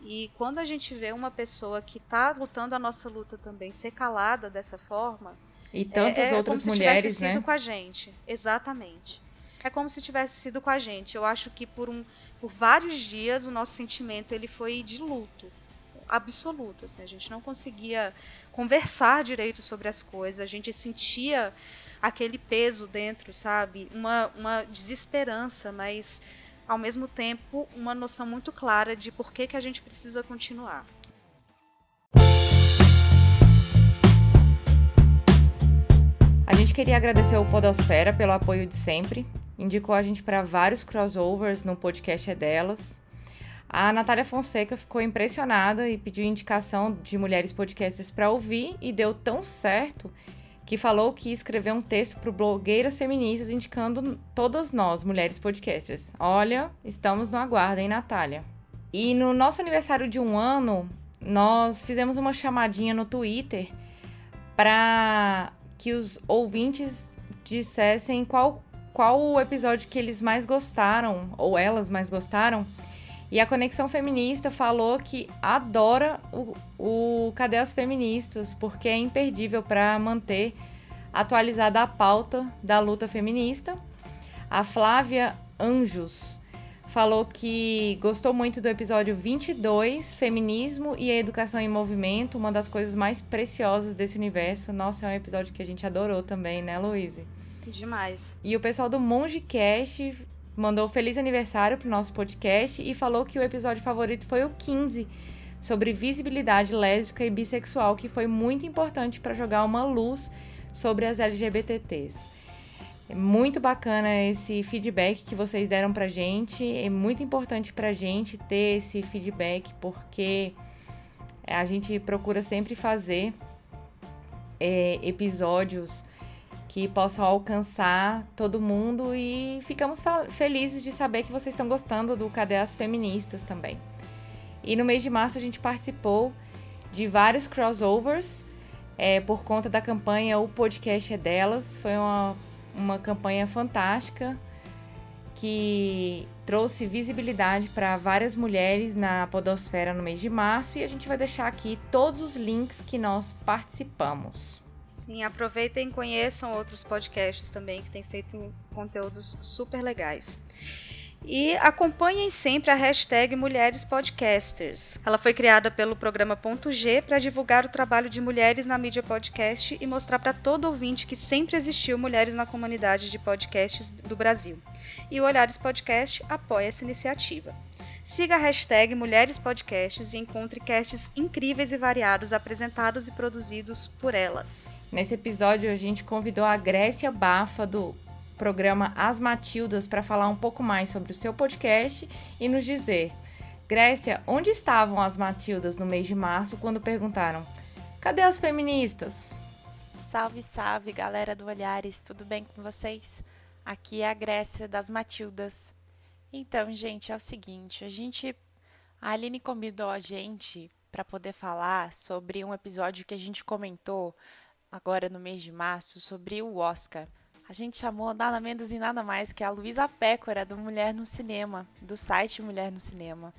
E quando a gente vê uma pessoa que está lutando a nossa luta também ser calada dessa forma, E tantas é, é outras como mulheres, se tivesse sido né? com a gente. Exatamente. É como se tivesse sido com a gente. Eu acho que por, um, por vários dias o nosso sentimento ele foi de luto absoluto. Assim, a gente não conseguia conversar direito sobre as coisas. A gente sentia aquele peso dentro, sabe? Uma, uma desesperança, mas ao mesmo tempo uma noção muito clara de por que, que a gente precisa continuar. A gente queria agradecer o Podosfera pelo apoio de sempre. Indicou a gente para vários crossovers no podcast é delas. A Natália Fonseca ficou impressionada e pediu indicação de mulheres podcasters para ouvir e deu tão certo que falou que ia escrever um texto para blogueiras feministas indicando todas nós, mulheres podcasters. Olha, estamos no aguardo, hein, Natália? E no nosso aniversário de um ano, nós fizemos uma chamadinha no Twitter para que os ouvintes dissessem qual, qual o episódio que eles mais gostaram, ou elas mais gostaram. E a Conexão Feminista falou que adora o, o Cadê as Feministas, porque é imperdível para manter atualizada a pauta da luta feminista. A Flávia Anjos falou que gostou muito do episódio 22, Feminismo e a Educação em Movimento, uma das coisas mais preciosas desse universo. Nossa, é um episódio que a gente adorou também, né, Louise? Demais. E o pessoal do MongeCast mandou feliz aniversário pro nosso podcast e falou que o episódio favorito foi o 15, sobre visibilidade lésbica e bissexual, que foi muito importante para jogar uma luz sobre as LGBTs. É muito bacana esse feedback que vocês deram pra gente. É muito importante pra gente ter esse feedback, porque a gente procura sempre fazer é, episódios que possam alcançar todo mundo e ficamos felizes de saber que vocês estão gostando do Cadê as Feministas também. E no mês de março a gente participou de vários crossovers é, por conta da campanha O Podcast é Delas. Foi uma, uma campanha fantástica que trouxe visibilidade para várias mulheres na Podosfera no mês de março e a gente vai deixar aqui todos os links que nós participamos. Sim, aproveitem e conheçam outros podcasts também que têm feito conteúdos super legais. E acompanhem sempre a hashtag Mulheres Podcasters. Ela foi criada pelo programa Ponto G para divulgar o trabalho de mulheres na mídia podcast e mostrar para todo ouvinte que sempre existiu mulheres na comunidade de podcasts do Brasil. E o Olhares Podcast apoia essa iniciativa. Siga a hashtag Mulheres Podcasts e encontre casts incríveis e variados apresentados e produzidos por elas. Nesse episódio, a gente convidou a Grécia Bafa, do programa As Matildas, para falar um pouco mais sobre o seu podcast e nos dizer: Grécia, onde estavam as Matildas no mês de março quando perguntaram: cadê as feministas? Salve, salve, galera do Olhares, tudo bem com vocês? Aqui é a Grécia das Matildas. Então, gente, é o seguinte, a gente a Aline convidou a gente para poder falar sobre um episódio que a gente comentou agora no mês de março sobre o Oscar. A gente chamou nada menos e nada mais que a Luísa Pécora do Mulher no Cinema, do site Mulher no Cinema.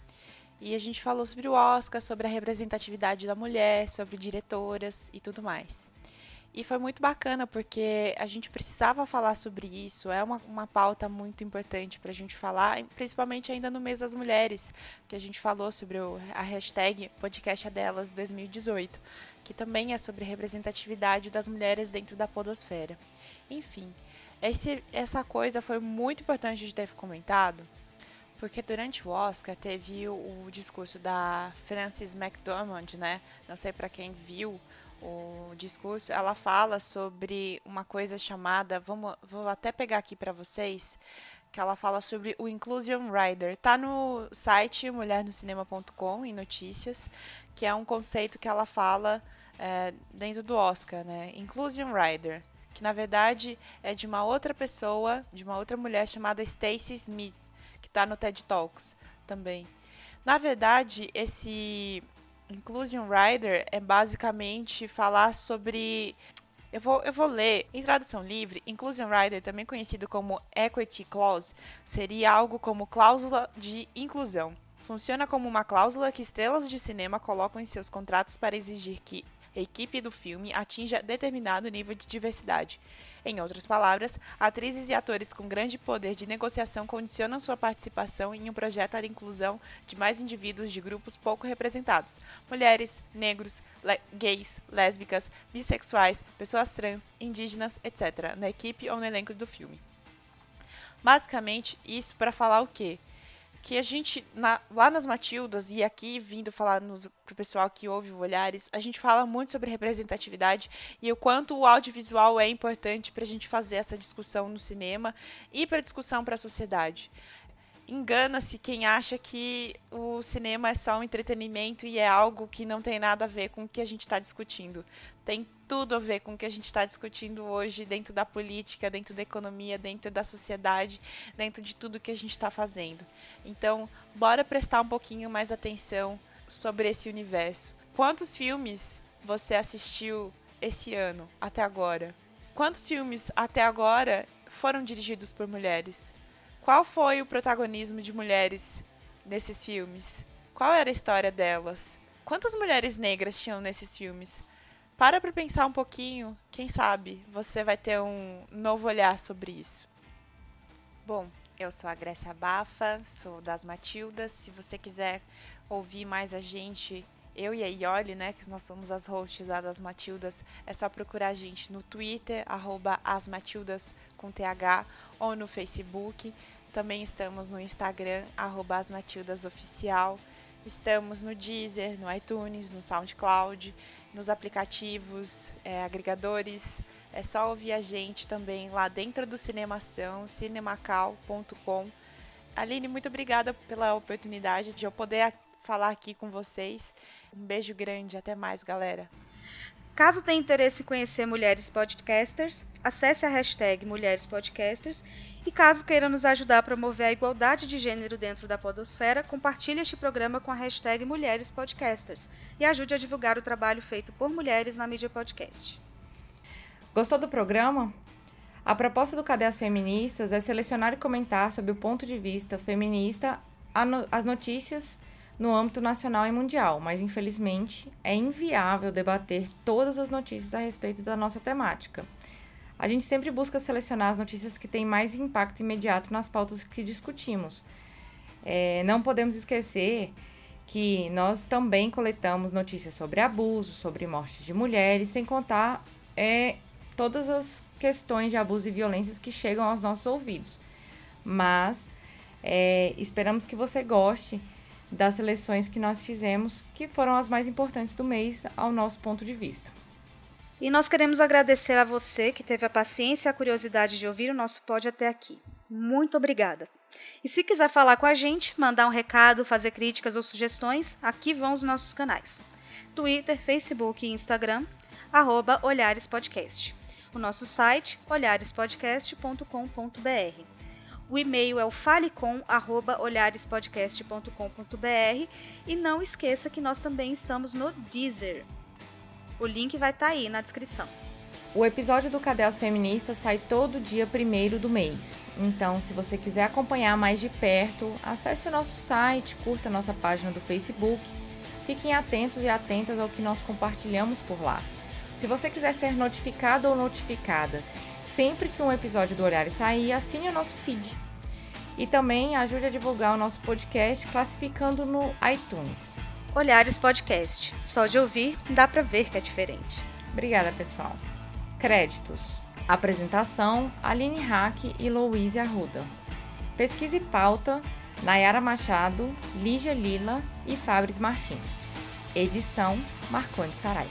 E a gente falou sobre o Oscar, sobre a representatividade da mulher, sobre diretoras e tudo mais. E foi muito bacana porque a gente precisava falar sobre isso. É uma, uma pauta muito importante para a gente falar, principalmente ainda no mês das mulheres, que a gente falou sobre o, a hashtag podcast delas 2018, que também é sobre representatividade das mulheres dentro da podosfera. Enfim, esse, essa coisa foi muito importante de ter comentado, porque durante o Oscar teve o, o discurso da Frances McDormand, né? Não sei para quem viu o discurso, ela fala sobre uma coisa chamada, vamos, vou até pegar aqui para vocês, que ela fala sobre o Inclusion Rider. Tá no site mulhernocinema.com em notícias, que é um conceito que ela fala é, dentro do Oscar, né? Inclusion Rider, que na verdade é de uma outra pessoa, de uma outra mulher chamada Stacey Smith, que está no TED Talks também. Na verdade, esse Inclusion Rider é basicamente falar sobre. Eu vou, eu vou ler em tradução livre. Inclusion Rider, também conhecido como Equity Clause, seria algo como cláusula de inclusão. Funciona como uma cláusula que estrelas de cinema colocam em seus contratos para exigir que equipe do filme atinja determinado nível de diversidade. Em outras palavras, atrizes e atores com grande poder de negociação condicionam sua participação em um projeto de inclusão de mais indivíduos de grupos pouco representados: mulheres, negros, le gays, lésbicas, bissexuais, pessoas trans, indígenas, etc., na equipe ou no elenco do filme. Basicamente, isso para falar o quê? Que a gente, na, lá nas Matildas e aqui vindo falar nos, pro pessoal que ouve o Olhares, a gente fala muito sobre representatividade e o quanto o audiovisual é importante para a gente fazer essa discussão no cinema e para discussão para a sociedade engana-se quem acha que o cinema é só um entretenimento e é algo que não tem nada a ver com o que a gente está discutindo. Tem tudo a ver com o que a gente está discutindo hoje dentro da política, dentro da economia, dentro da sociedade, dentro de tudo que a gente está fazendo. Então, bora prestar um pouquinho mais atenção sobre esse universo. Quantos filmes você assistiu esse ano até agora? Quantos filmes até agora foram dirigidos por mulheres? Qual foi o protagonismo de mulheres nesses filmes? Qual era a história delas? Quantas mulheres negras tinham nesses filmes? Para para pensar um pouquinho, quem sabe você vai ter um novo olhar sobre isso. Bom, eu sou a Grécia Bafa, sou das Matildas. Se você quiser ouvir mais a gente, eu e a Ioli, né, que nós somos as hosts lá das Matildas, é só procurar a gente no Twitter, arroba asmatildas com TH, ou no Facebook. Também estamos no Instagram, asmatildasoficial. Estamos no Deezer, no iTunes, no SoundCloud, nos aplicativos, é, agregadores. É só ouvir a gente também lá dentro do Cinemação, cinemacal.com. Aline, muito obrigada pela oportunidade de eu poder falar aqui com vocês. Um beijo grande, até mais, galera. Caso tenha interesse em conhecer mulheres podcasters, acesse a hashtag Mulheres Podcasters e caso queira nos ajudar a promover a igualdade de gênero dentro da podosfera, compartilhe este programa com a hashtag Mulheres Podcasters e ajude a divulgar o trabalho feito por mulheres na mídia podcast. Gostou do programa? A proposta do Cadê as Feministas é selecionar e comentar sobre o ponto de vista feminista as notícias no âmbito nacional e mundial, mas infelizmente é inviável debater todas as notícias a respeito da nossa temática. A gente sempre busca selecionar as notícias que têm mais impacto imediato nas pautas que discutimos. É, não podemos esquecer que nós também coletamos notícias sobre abuso, sobre mortes de mulheres, sem contar é, todas as questões de abuso e violências que chegam aos nossos ouvidos. Mas é, esperamos que você goste das seleções que nós fizemos, que foram as mais importantes do mês, ao nosso ponto de vista. E nós queremos agradecer a você que teve a paciência e a curiosidade de ouvir o nosso pod até aqui. Muito obrigada. E se quiser falar com a gente, mandar um recado, fazer críticas ou sugestões, aqui vão os nossos canais: Twitter, Facebook e Instagram, arroba Olhares Podcast. O nosso site, olharespodcast.com.br. O e-mail é o falecom@olharespodcast.com.br e não esqueça que nós também estamos no Deezer. O link vai estar tá aí na descrição. O episódio do Cadelas Feministas sai todo dia primeiro do mês. Então, se você quiser acompanhar mais de perto, acesse o nosso site, curta nossa página do Facebook. Fiquem atentos e atentas ao que nós compartilhamos por lá. Se você quiser ser notificado ou notificada sempre que um episódio do Olhar sair, assine o nosso feed. E também ajude a divulgar o nosso podcast classificando no iTunes. Olhares Podcast. Só de ouvir, dá para ver que é diferente. Obrigada, pessoal. Créditos. Apresentação: Aline Hack e Louise Arruda. Pesquisa e pauta: Nayara Machado, Lígia Lila e Fabris Martins. Edição: Marcone Saraiva.